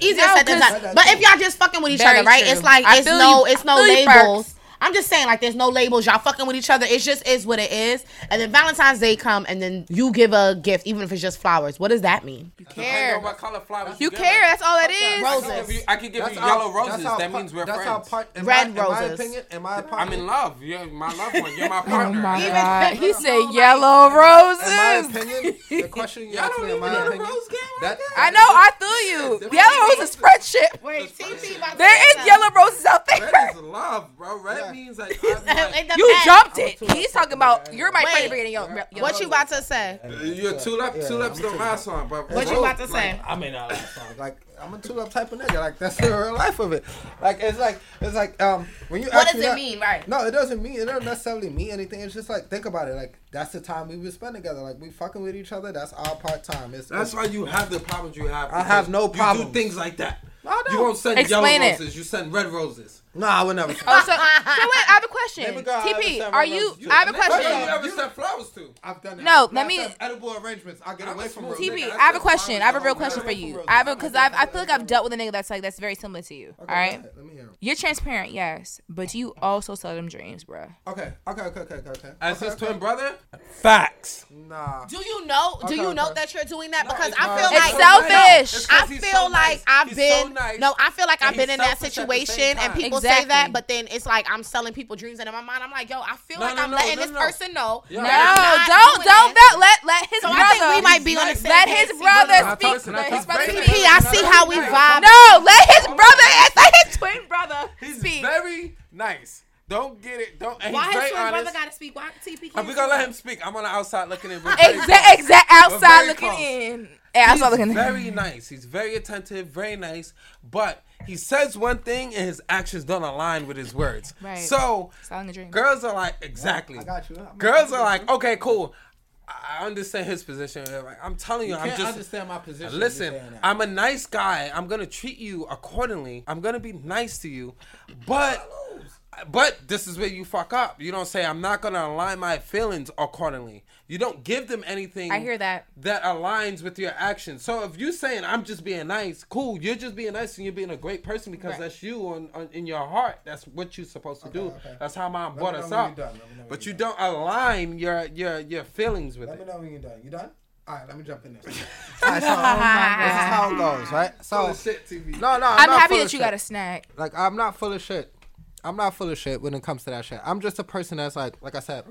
Easier No, said than 'cause- done. But if y'all just fucking with each Very other, right? true. It's like I it's no, you. it's no I feel you, labels. Perks. I'm just saying, like, there's no labels. Y'all fucking with each other. It just is what it is. And then Valentine's Day come, and then you give a gift, even if it's just flowers. What does that mean? You care. on what color flowers You give care. her. That's all that I is. can Roses. give you, I can give you yellow that's roses. That part- means we're that's friends. How part, in Red my, In my opinion, in my partner, I'm in love. You're my loved one. You're my oh partner. Oh my Even- god. He said like- yellow in my roses. opinion, the question you asked don't me, in even my know opinion, that, I know. I feel you. Yellow roses friendship. Wait, TP about to There say is something. yellow roses out there. Red is love, bro. Red Yeah. means like, like You depends. jumped it. He's talking about you're my Wait. friend bringing yellow. yellow What you about to say? you're tulip. Yeah, Tulips I'm don't last long, but What you about to say? I mean, uh, like I'm a tulip type of nigga. Like that's the real life of it. Like it's like it's like um when you What does it that- mean, right? No, it doesn't mean it doesn't necessarily mean anything. It's just like think about it. Like that's the time we would spend together. Like we fucking with each other. That's our part time. It's That's why you have the problems you have. I have no because problems. You do things like that. I You don't. won't send Explain yellow it. roses. You send red roses. No, I would never. Oh, so, so wait, I have a question. Baby girl, I TP, are you? I have a Nigga, Who question. you ever sent flowers to? I've done that. No, When let me- edible arrangements. I get away from TP, I have a question. I have a real question for you. I have because I've I feel like I've dealt with a nigga that's like that's very similar to you. All right. Let me hear 'em. you're transparent, yes, but you also sell them dreams, bruh? Okay, okay, okay, okay, okay, okay. As his twin brother? Facts. Nah. Do you know? Do you know that you're doing that? Because I feel like selfish. I feel like. I've been no, I feel like I've been in that selfish at the same situation, and people say that, but then it's like I'm selling people dreams, and in my mind, I'm like, yo, I feel No, like no, I'm no, letting no, this no. person know. No, that I'm not don't don't it. that let let his So brother. I think we might be on the let his brother speak. Let his brother very speak. I see how we vibe. No, let his brother. Let his twin brother He's very nice. Don't get it. Don't. And Why his twin honest. brother got to speak? Why TP? And we're gonna let him speak. I'm on the outside looking in. Very Exact, exact. We're Outside looking close. in. Yeah, outside He's looking in. very nice. He's very attentive, very nice. But he says one thing and his actions don't align with his words. Right. So dream. girls are like, exactly. I got you. I'm- Girls are like, okay, cool. I understand his position. I'm telling you, You I'm just understand my position. Listen, you saying that. I'm a nice guy. I'm gonna treat you accordingly. I'm gonna be nice to you, but but this is where you fuck up. You don't say I'm not gonna align my feelings accordingly. You don't give them anything. I hear that. That aligns with your actions. So if you're saying I'm just being nice, cool. You're just being nice and you're being a great person because Right. that's you on, on in your heart. That's what you're supposed to do. okay. That's how mom Let brought me us up. you're done. Let me know when But you're done. don't align your your your feelings with it. Let me know when you're done. You done? All right, let me jump in this. All right, so, this is how it goes, right? So, shit, TV. no, no, I'm, I'm not happy full that of you shit. got a snack. Like, I'm not full of shit. I'm not full of shit when it comes to that shit. I'm just a person that's like, like I said,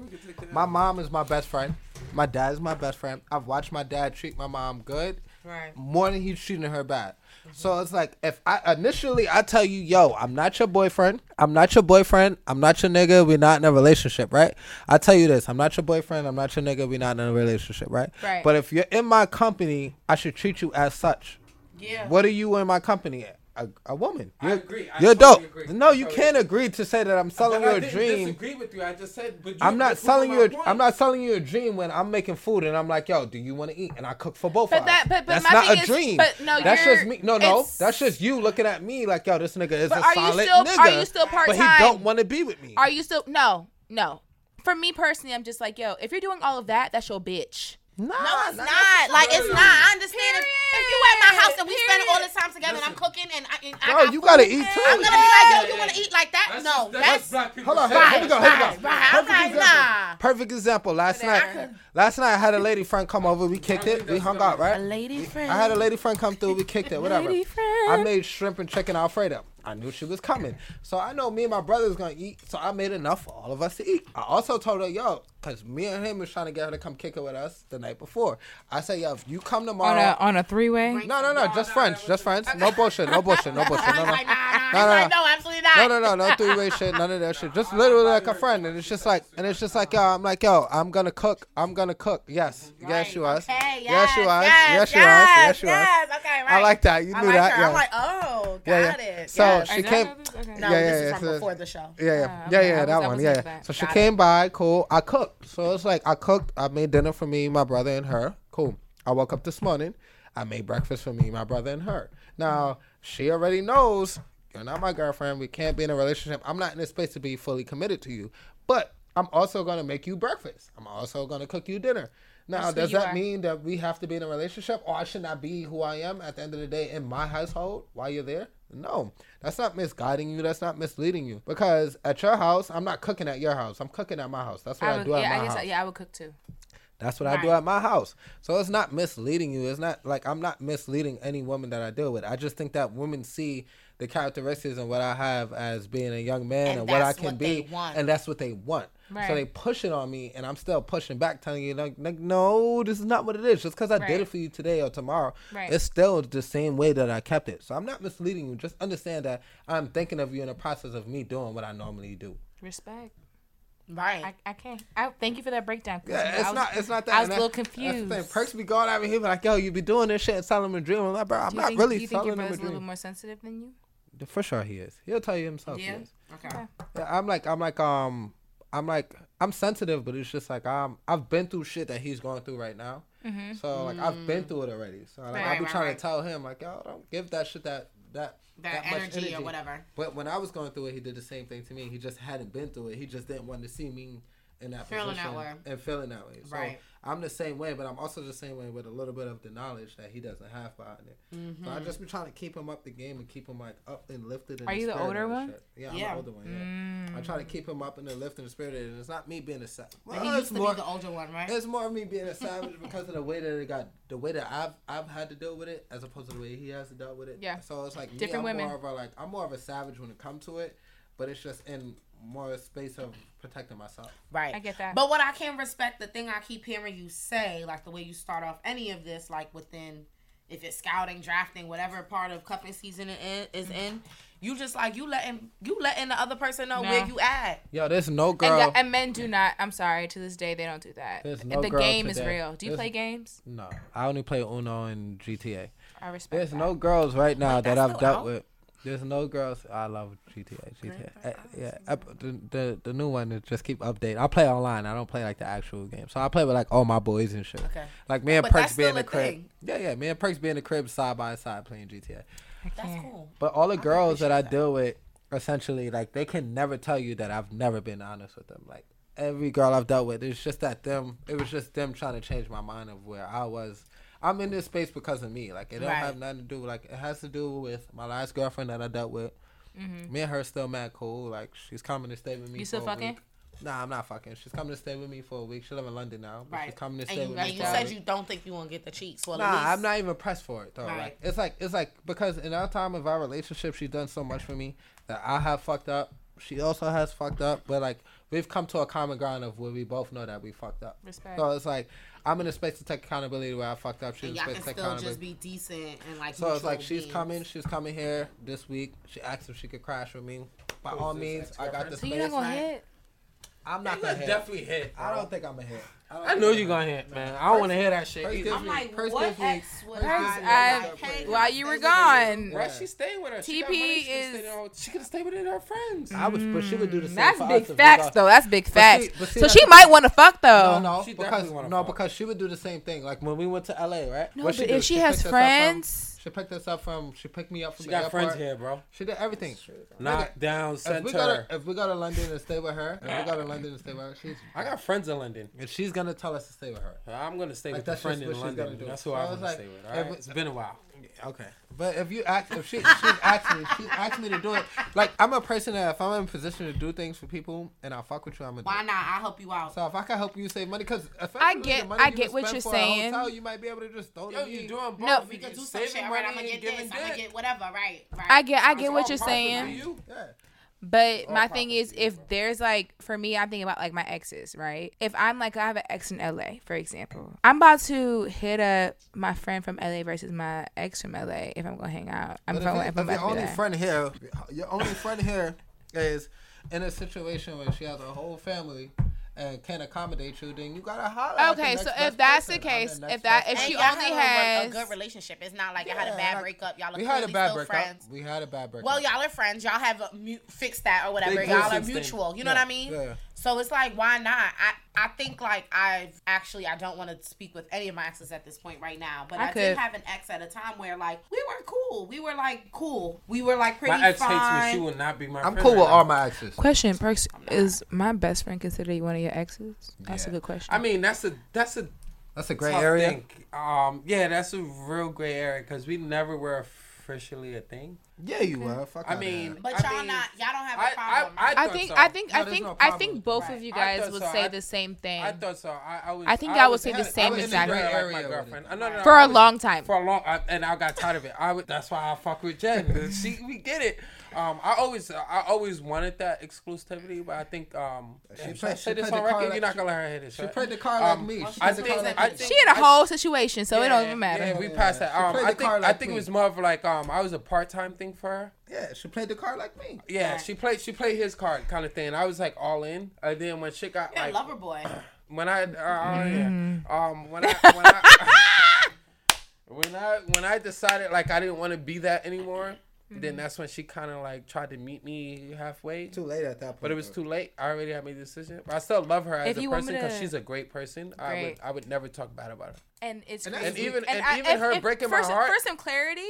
my mom is my best friend. My dad is my best friend. I've watched my dad treat my mom good Right. more than he's treating her bad. Mm-hmm. So it's like if I initially I tell you, yo, I'm not your boyfriend. I'm not your boyfriend. I'm not your nigga. We're not in a relationship, right? I tell you this, I'm not your boyfriend. I'm not your nigga. We're not in a relationship, right? Right. But if you're in my company, I should treat you as such. Yeah. What are you in my company? A, a woman. You're, agree. I you're totally dope. agree. No, you totally can't agree. agree to say that I'm selling But you I a didn't dream. disagree with you. I just said, but you, I'm not selling you. A, point. I'm not selling you a dream when I'm making food and I'm like, yo, do you want to eat? And I cook for both But of that- us. but- but that's my not thing a is- dream. but no, that's you're- just me. No, no, that's just you looking at me like, yo, this nigga is a are you solid still- nigga. are you still part But he part-time? don't want to be with me. Are you still no, no. For me personally, I'm just like, yo, if you're doing all of that, that's your bitch. Nah, No, it's nah, not. Like it's not. I understand if, if you at my house and we spend all this time together and I'm cooking and I, and I Bro, got you food, gotta eat too. I'm gonna be like, yo, you want to eat like that? That's no, just- that's, that's black people. Hold on, shit. Here we go. Here we go. right, right. I'm Perfect like, example. nah. Perfect example. Last night, last night I had a lady friend come over. We kicked it. We hung out, right? A lady friend. I had a lady friend come through. We kicked it. Whatever. Lady friend. I made shrimp and chicken alfredo. I knew she was coming, so I know me and my brother was gonna eat. So I made enough for all of us to eat. I also told her, yo, cause me and him was trying to get her to come kick it with us the night before. I said, yo, if you come tomorrow, on a three way. no, no, no, just friends, just friends. No bullshit, no bullshit, no bullshit. No, no. Like, nah, nah. No, no, no. no, absolutely not. No, no, no, no three way shit, none of that shit. Just literally like a friend, and it's just like, and it's just like, yo, I'm like, yo, I'm gonna cook, I'm gonna cook. Yes, yes, you was. Okay, Yes, yes, you was. Yes, Yes, you was. Yes, you was. yes, Okay, right. I like that. You I knew like that. her. Yeah. I'm like, oh, got Yeah, yeah. it. So yes. she came. no, yeah, this yeah, is from so- before the show. Yeah, yeah, Ah, yeah, okay. yeah, that was- one, yeah. yeah. that. So she Got came by, cool. I cooked, so it's like I cooked. I made dinner for me, my brother, and her. Cool. I woke up this morning. I made breakfast for me, my brother, and her. Now she already knows you're not my girlfriend. We can't be in a relationship. I'm not in a space to be fully committed to you, but I'm also gonna make you breakfast. I'm also gonna cook you dinner. Now, That's does that are. mean that we have to be in a relationship, or I should not be who I am at the end of the day in my household while you're there? No, that's not misguiding you. That's not misleading you. Because at your house, I'm not cooking at your house. I'm cooking at my house. That's what I, I would, do at yeah, my I guess, house. yeah, I would cook too. That's what I do at my house. So it's not misleading you. It's not like I'm not misleading any woman that I deal with. I just think that women see the characteristics and what I have as being a young man and, And what I can what be, and that's what they want. Right. So they push it on me, and I'm still pushing back, telling you like, like no, this is not what it is. Just because I did it for you today or tomorrow, Right. it's still the same way that I kept it. So I'm not misleading you. Just understand that I'm thinking of you in the process of me doing what I normally do. Respect. Right. I, I can't. I thank you for that breakdown. Yeah, it's I was- not. It's not that. I was and a little that- that's the confused. thing. Perks be going out here be like, yo, you be doing this shit and selling him a dream. I'm like, bro, I'm Do you not think, really do you think your him a brother's a little more sensitive than you? For sure, he is. He'll tell you himself. yeah. He is. Okay. Yeah, I'm like, I'm like, um, I'm like, I'm sensitive, but it's just like, um, I've been through shit that he's going through right now. So like, I've been through it already. So like, Right, I'll be right, trying right. to tell him like, yo, don't give that shit that that That, much energy, or whatever. But when I was going through it, he did the same thing to me. He just hadn't been through it. He just didn't want to see me in that Feeling that position way. and feeling that way. So Right. I'm the same way, but I'm also the same way with a little bit of the knowledge that he doesn't have behind it. Mm-hmm. So I just be trying to keep him up the game and keep him like up and lifted. In Are you the older one? shit. Yeah, I'm the older one. Yeah. I try to keep him up in the lift and spirit, and it's not me being a savage. But he used it's to more. be the older one, right? It's more of me being a savage because of the way that it got, the way that I've I've had to deal with it, as opposed to the way he has to deal with it. Yeah. So it's like me, Different I'm women. more of a like I'm more of a savage when it comes to it, but it's just in more space of protecting myself. Right. I get that. But what I can respect, the thing I keep hearing you say, like the way you start off any of this, like within, if it's scouting, drafting, whatever part of cuffing season it is, is in, you just like you letting you letting the other person know No. where you at. Yo, there's no and, girl. gu- and men do not. I'm sorry. To this day, they don't do that. There's no the girl game is real. Do you There's- play games? no, I only play Uno and GTA. I respect. There's that. no girls right now Wait, that I've dealt out? with. There's no girls. I love GTA. GTA. Uh, yeah, ep- the, the the new one is just keep updating. I play online. I don't play like the actual game. So I play with like all my boys and shit. Okay. Like me and But Perks being in the a crib. thing. Yeah, yeah. Me and Perks being in the crib side by side playing GTA. That's cool. But all the can girls that I appreciate that. deal with, essentially, like they can never tell you that I've never been honest with them. Like every girl I've dealt with, it's just that them. It was just them trying to change my mind of where I was. I'm in this space because of me. Like it don't Right. have nothing to do. Like it has to do with my last girlfriend that I dealt with. Me and her still mad cool. Like she's coming to stay with me. Mm-hmm. You still for a fucking? week. Nah, I'm not fucking. She's coming to stay with me for a week. She live in London now. But Right. She's coming to And stay you, with and me. you said week. you don't think you won't get the cheeks. Well, at Nah, least, I'm not even pressed for it though. Right. Like it's like it's like because in our time of our relationship, she's done so much for me that I have fucked up. She also has fucked up, but like we've come to a common ground of where we both know that we fucked up. Respect. So it's like I'm in a space to take accountability where I fucked up. She's And in a y'all space can to take still just be decent and like. So it's like mutual she's beings. coming. She's coming here this week. She asked if she could crash with me. By all means, I got the So space. you not gonna hit? I'm You not gonna gonna hit. definitely hit. I don't think I'm gonna hit. Don't I know I'm you a gonna hit, man. I don't want to hear that shit either. I'm me- like, First what gives me- ex would I? I- while you were gone. you? Right, she's staying with her. She TP money, she could've is- stayed. She could have stayed with her friends. I was, but she would do the same. That's big us if we facts, though. That's big But facts. see- but see, so she might want to fuck though. No, no, She because no, fuck. because she would do the same thing. Like when we went to LA, right? No, What but do? if she has picked us up friends- she picked us up from. She picked me up from the side. She the got airport. friends here, bro. She did everything. Knock down, If we center. go to if we go to London and stay with her, if we go to London and stay with her, she's I got friends in London. and she's gonna tell us to stay with her. I'm gonna stay Like, with the friend in London. That's who So I'm I was gonna like, stay with. All right? we- It's been a while. Okay, but if you ask, if she she's asked me, she's asked me to do it. Like I'm a person that if I'm in a position to do things for people and I fuck with you, I'm gonna. Why do it. not? I'll help you out. So if I can help you save money, because if I lose get- money I get what you're saying. Hotel, you might be able to just throw Yo, you doing both. No. We You could do some shit. All right, I'm gonna get giving this. I'm gonna get whatever. Right. Right. I get, I get what you're saying. you. Yeah. But all my thing is, if there's like, for me, I'm thinking about like my exes, right? If I'm like, I have an ex in LA, for example, I'm about to hit up my friend from LA versus my ex from LA if I'm gonna hang out. I'm But if, I'm, if, if I'm your only that. friend here, your only friend here is in a situation where she has a whole family and can't accommodate you, then you gotta holler. at the Okay, next so if best that's the person. I'm case, next if that- best if she y'all only have a- has- a good relationship. It's not like y'all had a bad like, breakup. Y'all are we had a bad breakup. friends. We had a bad breakup. Well, y'all are friends. Y'all have a mu- fixed that or whatever. Big Y'all are distance thing. mutual. You know Yeah, what I mean? yeah. So it's like, why not? I I think like I've actually I don't want to speak with any of my exes at this point right now, but I I, could. did have an ex at a time where like we were cool. We were like cool. We were like pretty My ex hates me. She will not be my I'm friend cool right with now. all my exes. Question, Perks, is my best friend considered one of your exes? That's a good question. I mean, that's a that's a That's a great tough area. thing. Um, yeah, that's a real gray area because we never were officially a thing. Yeah, you were. Fuck I mean, here. But y'all mean, not y'all don't have a I- I- problem. I- right? I thought think, so. I think, No, I think, no I think both Right. of you guys would so. say I- the same thing. I thought so. I, I was. I think y'all would say the same was in exact- the gray Gray area. area Like my girlfriend. No, no, no, For I a was- long time. For a long, I, and I got tired of it. I would, that's why I fuck with Jen. she, we get it. Um, I always, I always wanted that exclusivity, but I think, um, She played- say this on the card record? like- You're not gonna let her hit it. She played the card Um, like me. She I played the think, card like I me. think, She in a I- whole situation, so it don't even matter. Yeah, we passed that. Um, I think, card I think me. it was more of like, um, I was a part time thing for her. Yeah, she played the card like me. Yeah, Right. she played, she played his card kind of thing. I was like all in. And then when shit got yeah, like, lover boy. when I, uh, oh, Mm-hmm. yeah. um, when I, when I, when I, when I decided like I didn't want to be that anymore, Mm-hmm. then that's when she kind of like tried to meet me halfway. Too late at that point. But it was too late. I already had made the decision. But I still love her as If a person because to- she's a great person. I would, Great. I would never talk bad about her. And it's And crazy. And even, and, I- even if- her if- breaking for my some- heart, For some clarity,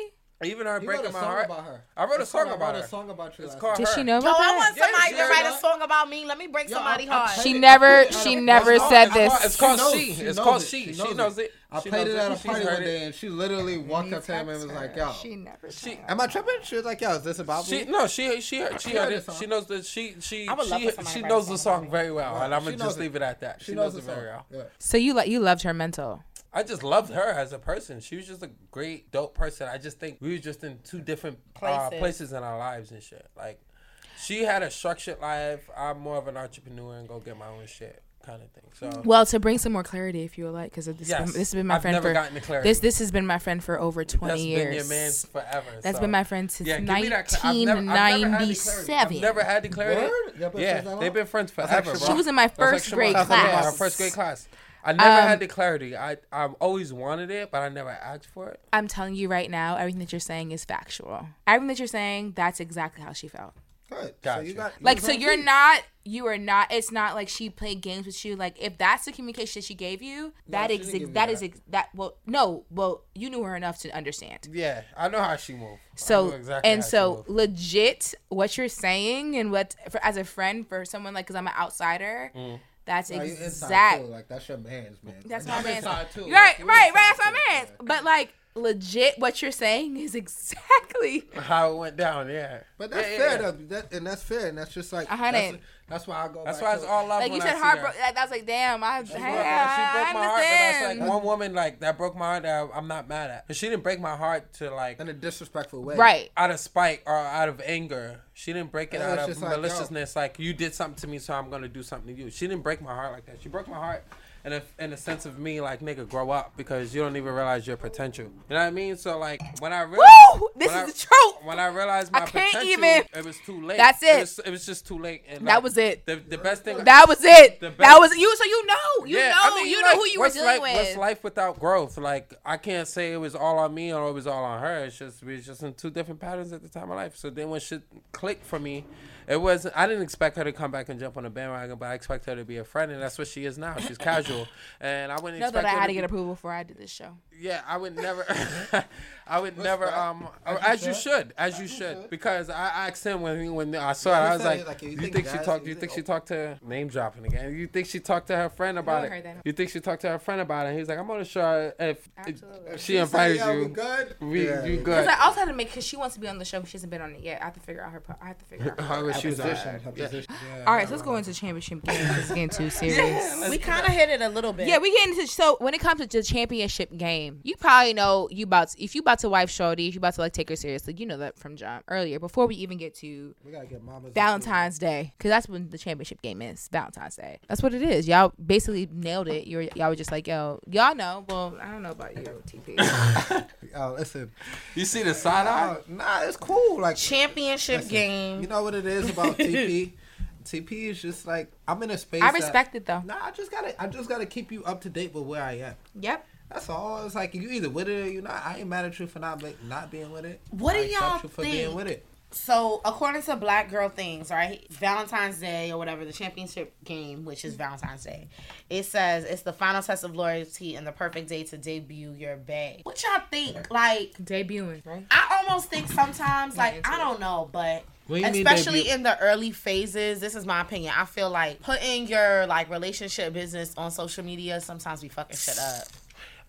even her You breaking a my heart. about her. I wrote a song I about wrote her. a song about you. It's called night. did she her. know Yo, about I want somebody she to write a song about me. Let me break Yo, somebody I- I heart. She never, I played it she never said this. it's called she. she It's called she. She She knows knows it. It. I She played it at a party one day, and she literally walked up to him and was like, "Yo, She never. She, am I tripping?" She was like, "Yo, is this about she me?" no, she she heard, she She heard heard it. the. She knows that she she I would love she, she knows the song song very well, Right. and I'm gonna just it. leave it at that. She, knows, it very well. Yeah. So you like you loved her mental. I just loved her as a person. She was just a great, dope person. I just think we were just in two different uh, Places. places in our lives and shit. Like, she had a structured life. I'm more of an entrepreneur and go get my own shit kind of thing. So Well, to bring some more clarity, if you would like, because this, yes, this has been my I've friend never for gotten the clarity. this. This has been my friend for over twenty That's years. been your man forever. That's so. been my friend since Yeah, give me that cla- I've never- had the clarity. 1997. I've never had the clarity. Word? Y'all been Yeah, friends that they've been friends That's forever. actually bro. She was in my That's like first Shimon grade yeah, class. Our first grade class. I never Um, had the clarity. I I've always wanted it, but I never asked for it. I'm telling you right now, everything that you're saying is factual. Everything that you're saying, that's exactly how she felt. Good. So you got you Like, so you're beat. not, you are not. It's not like she played games with you. Like, if that's the communication that she gave you, that she is didn't give me that that. is ex- that. Well, no, well, you knew her enough to understand. Yeah, I know how she moved. So exactly and so legit, what you're saying and what for, as a friend for someone like, because I'm an outsider, mm. that's Nah, you exact. Like that's your man's man. That's my I'm man's. inside too. Right, Like, right, right. That's my too. man's. But like, legit what you're saying is exactly. How it went down, yeah. But that's Yeah, yeah, fair yeah. though. That, and that's fair, and that's just like A hundred. That's, that's why I go. That's back why it's all love. Like you said, I see her. heartbroken. That, that's like, damn. I, hey, She broke I my heart, but that's understand. like one woman like that broke my heart that I'm not mad at. 'Cause she didn't break my heart to like in a disrespectful way. right. out of spite or out of anger. She didn't break it Yeah, out of just like, maliciousness. Like, you did something to me, so I'm gonna do something to you. She didn't break my heart like that. She broke my heart. In a, in a sense of me, like nigga, grow up because you don't even realize your potential. You know what I mean? So like when I realized, Woo! This is I- the truth. When I realized I my can't potential, even- it was too late. That's it. It was, it was just too late. And That like, was it. The, the best thing. That was it. That was you. So you know, you know, I mean, you like, know who you were dealing life, with. What's life without growth? Like I can't say it was all on me or it was all on her. It's just we was just in two different patterns at the time of life. So then when shit clicked for me, it wasn't. I didn't expect her to come back and jump on the bandwagon, but I expect her to be a friend, and that's what she is now. She's casual, and I wouldn't know expect that I had to to get approval before I did this show. Yeah, I would never. I would never. Um, As as, you you should? should, as you should, because I asked him when when I saw it, I was like, it, like, you "You think think she talked? you You think think- she talked to name dropping again? You think she talked to her friend about it? heard. You think she talked to her friend about it? He's like, I'm gonna show her if, Absolutely. if she invited Say, yo, we you. good. We, Yeah, you yeah. Because good? I also had to make because she wants to be on the show. but She hasn't been on it yet. I have to figure out her. I have to figure out. Her How was Position, alright. her position. All right, so let's go into championship game. This is getting too serious. we kind of hit it a little bit. Yeah, we get into so when it comes to the championship game, you probably know you about to, if you about to wife shorty, if you about to like take her seriously, you know that from John earlier. Before we even get to We gotta get mamas. Valentine's Day, because that's when the championship game is. Valentine's Day. That's what it is. Y'all basically nailed it. You were y'all were just like, yo, y'all know. Well, I don't know about you, TP. Oh, listen. You see the side eye? Nah, it's cool. Like championship listen, game. You know what it is about TP? TP is just like I'm in a space. I that- respect it though. Nah, I just gotta. I just gotta keep you up to date with where I am. Yep. That's all. It's like you either with it or you not. I ain't mad at you for not make, not being with it. What I do y'all accept you for being think? with it. So, according to Black Girl Things, right? Valentine's Day or whatever, the championship game, which is Valentine's Day, it says it's the final test of loyalty and the perfect day to debut your bae. What y'all think? Like, Debuting, right? I almost think sometimes, like, I don't know, but do especially in the early phases, this is my opinion. I feel like putting your like relationship business on social media sometimes be fucking shit up.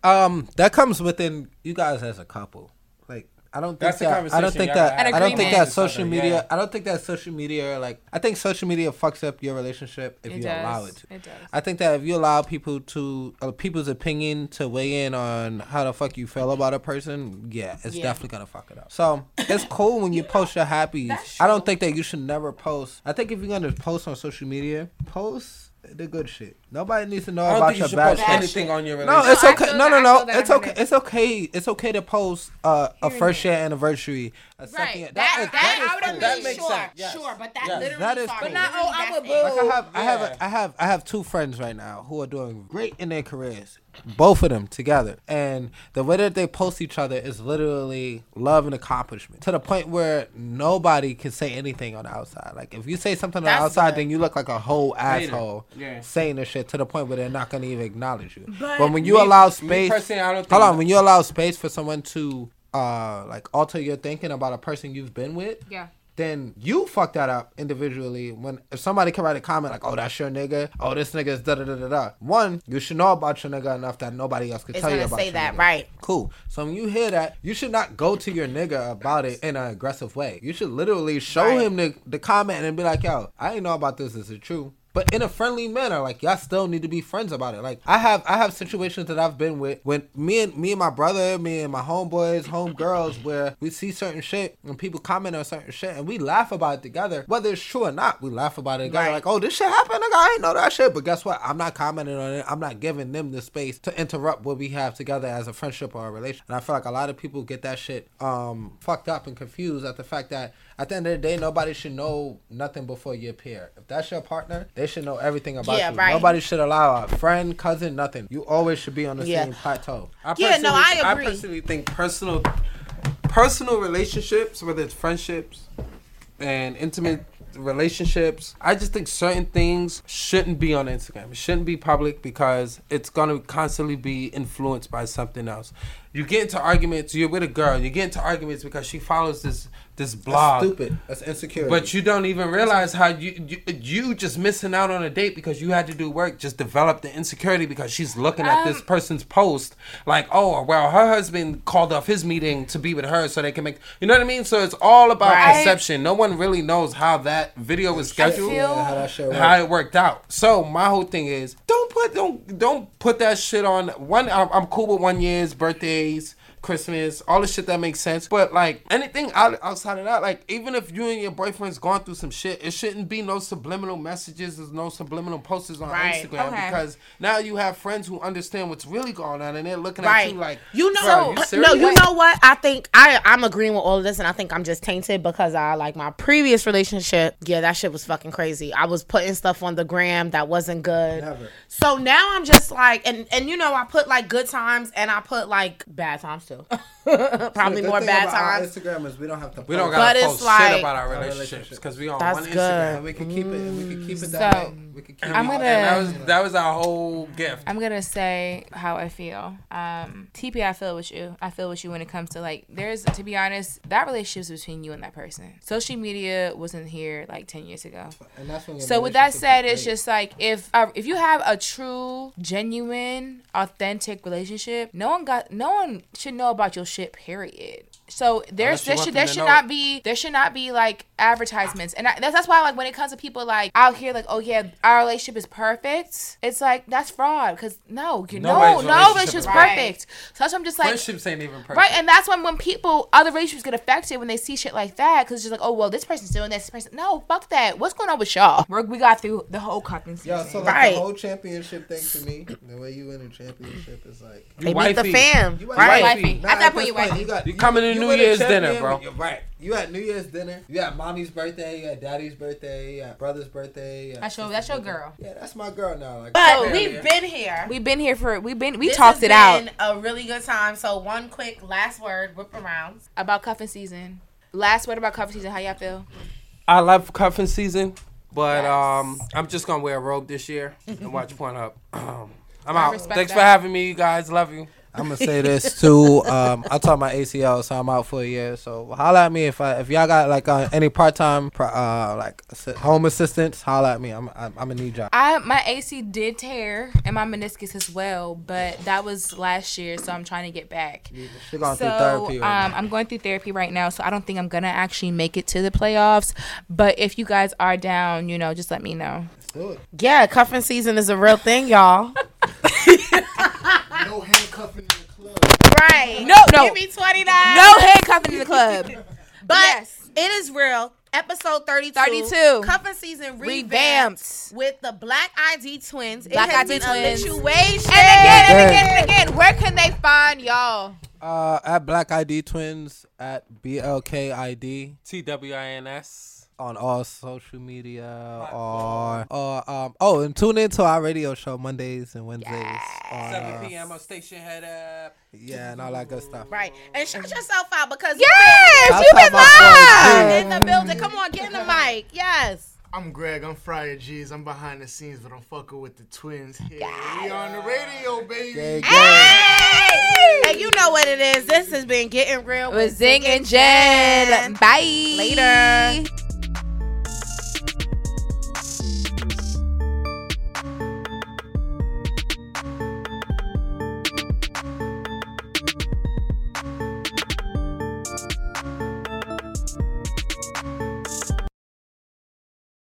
Um, that comes within you guys as a couple. Like I don't think That's that. I don't think that. I don't think that with other, social media. yeah. I don't think that social media. Like I think social media fucks up your relationship if It you does. allow it to. It does. I think that if you allow people to uh, people's opinion to weigh in on how the fuck you feel about a person, yeah, it's Yeah. definitely gonna fuck it up. So it's cool when you post your happies. that's I don't think that you should never post. I think if you're gonna post on social media, post the good shit. Nobody needs to know about think you your bad shit. anything on your No, relationship. No, I okay. feel No, no, no. It's okay. It's okay. It's okay to post uh, a first year anniversary. A second Right. year. That, that, is- I would cool. agree, That makes sure, sense, yes. sure, but that Yes. literally That is started cool. But not, oh, I'm a that's boo. Like I have, I have, Yeah. a, I have, I have two friends right now who are doing great in their careers, both of them together, and the way that they post each other is literally love and accomplishment to the point where nobody can say anything on the outside. Like if you say something on the outside, good. then you look like a whole Hater. asshole Yeah. saying this shit to the point where they're not gonna even acknowledge you. But- But when you Me- allow space, personally, I don't think hold on, when you allow space for someone to uh like alter your thinking about a person you've been with, Yeah. then you fuck that up individually. When if somebody can write a comment like, "Oh, that's your nigga," "Oh, this nigga is da da da da da," one, you should know about your nigga enough that nobody else can It's tell you gonna about say your that, nigga. right. Cool. So when you hear that, you should not go to your nigga about it in an aggressive way. You should literally show Right. him the the comment and be like, "Yo, I ain't know about this. Is it true?" But in a friendly manner, like y'all still need to be friends about it. Like I have, I have situations that I've been with when me and me and my brother, me and my homeboys, homegirls, where we see certain shit and people comment on certain shit and we laugh about it together, whether it's true or not. We laugh about it together, Right. like, "Oh, this shit happened. Nigga, I ain't know that shit." But guess what? I'm not commenting on it. I'm not giving them the space to interrupt what we have together as a friendship or a relation. And I feel like a lot of people get that shit um fucked up and confused at the fact that at the end of the day, nobody should know nothing before you appear. If that's your partner, they should know everything about Yeah, you. right. Nobody should allow a friend, cousin, nothing. You always should be on the Yeah. same plateau. I Yeah, no, I agree. I personally think personal, personal relationships, whether it's friendships and intimate relationships, I just think certain things shouldn't be on Instagram. It shouldn't be public because it's gonna constantly be influenced by something else. You get into arguments. You're with a girl. You get into arguments because she follows this this That's blog. stupid. That's insecure. But you don't even realize how you, you you just missing out on a date because you had to do work. Just develop the insecurity because she's looking at this Um, person's post like, oh, well, her husband called off his meeting to be with her so they can make. You know what I mean? So it's all about Right. perception. No one really knows how that video was scheduled feel- Yeah, how that shit how it worked out. So my whole thing is don't put don't don't put that shit on one. I'm, I'm cool with one years, birthdays, Christmas, all the shit that makes sense. But like anything out, outside of that, like even if you and your boyfriend's gone through some shit, it shouldn't be no subliminal messages. There's no subliminal posters on Right. Instagram Okay. because now you have friends who understand what's really going on and they're looking at you like you know, "Bro, you no, you know what? I think I I'm agreeing with all of this, and I think I'm just tainted because I like my previous relationship. Yeah, that shit was fucking crazy. I was putting stuff on the gram that wasn't good. Never. So now I'm just like, and and you know, I put like good times, and I put like bad times too so. Probably The more bad about our times. Instagram is we don't have to. We don't gotta post like- shit about our Our relationships relationship. because we on That's one good. Instagram. And we can keep it. We can keep it So, that way. We can keep I'm it gonna- And that was that was our whole gift. I'm gonna say how I feel. Um, TP, I feel with you. I feel with you when it comes to like, there's to be honest, that relationship's between you and that person. Social media wasn't here like ten years ago. And that's when So with that said, it's just like if uh, if you have a true, genuine, authentic relationship, no one got no one should know about your shit. Period. So there's Unless there should there should not it. be there should not be like advertisements, and I, that's that's why like when it comes to people like out here like oh yeah our relationship is perfect, it's like that's fraud because no you no Nobody's no relationship relationship's is perfect. So that's why I'm just like Friendships ain't even perfect. Right, and that's when when people other relationships get affected when they see shit like that because it's just like, oh well, this person's doing this. this person, no, fuck that. What's going on with y'all? We're, we got through the whole cuffing season. Yo, so like Right. the whole championship thing to me, the way you win a championship is like You They beat the fam, You right? wifey. Nah, At that point, this you wifey. got You coming to New Year's dinner, bro. You're right. You had New Year's dinner. You had mommy's birthday. You had daddy's birthday. You had brother's birthday. you at That's your that's your girl. Yeah, that's my girl now. Like, But we've yeah. been here. We've been here for we've been we This talked has it out A really good time. So one quick last word, whip around. about cuffing season. Last word about cuffing season. How y'all feel? I love cuffing season, but Yes. um, I'm just gonna wear a robe this year and watch Pornhub. Um, I'm I out. Thanks that. for having me, you guys. Love you. I'm gonna say this too. Um, I taught my ACL, so I'm out for a year. So holla at me if I if y'all got like uh, any part time uh like assi- home assistance. Holla at me. I'm I'm, I'm a need job. I my AC did tear and my meniscus as well, but that was last year, so I'm trying to get back. She going so through therapy right um, I'm going through therapy right now, so I don't think I'm gonna actually make it to the playoffs. But if you guys are down, you know, just let me know. now. Do it. Yeah, cuffing season is a real thing, y'all. No handcuffing in the club. right. No, no. Give me twenty nine. No handcuffing in the club. But Yes. it is real. Episode 32. 32. Cuffing season revamped, Revamped. with the Black ID twins. Black it has ID been twins. a lituation. And again, and again, and again, where can they find y'all? Uh, at Black ID Twins at BLKID TWINS. On all social media or or um oh and tune into our radio show Mondays and Wednesdays on 7 uh, p.m. on Station Head Up. yeah and all that good stuff. Right. And shout yourself out because Yes, you've out been live. in the building. Come on, get in the mic. Yes. I'm Greg. I'm Friday G's. I'm behind the scenes, but I'm fucking with the twins here. We on the radio, baby. Gay, gay. Hey! And you know what it is. This has been Getting Real With Zing and Jen. Bye. Later.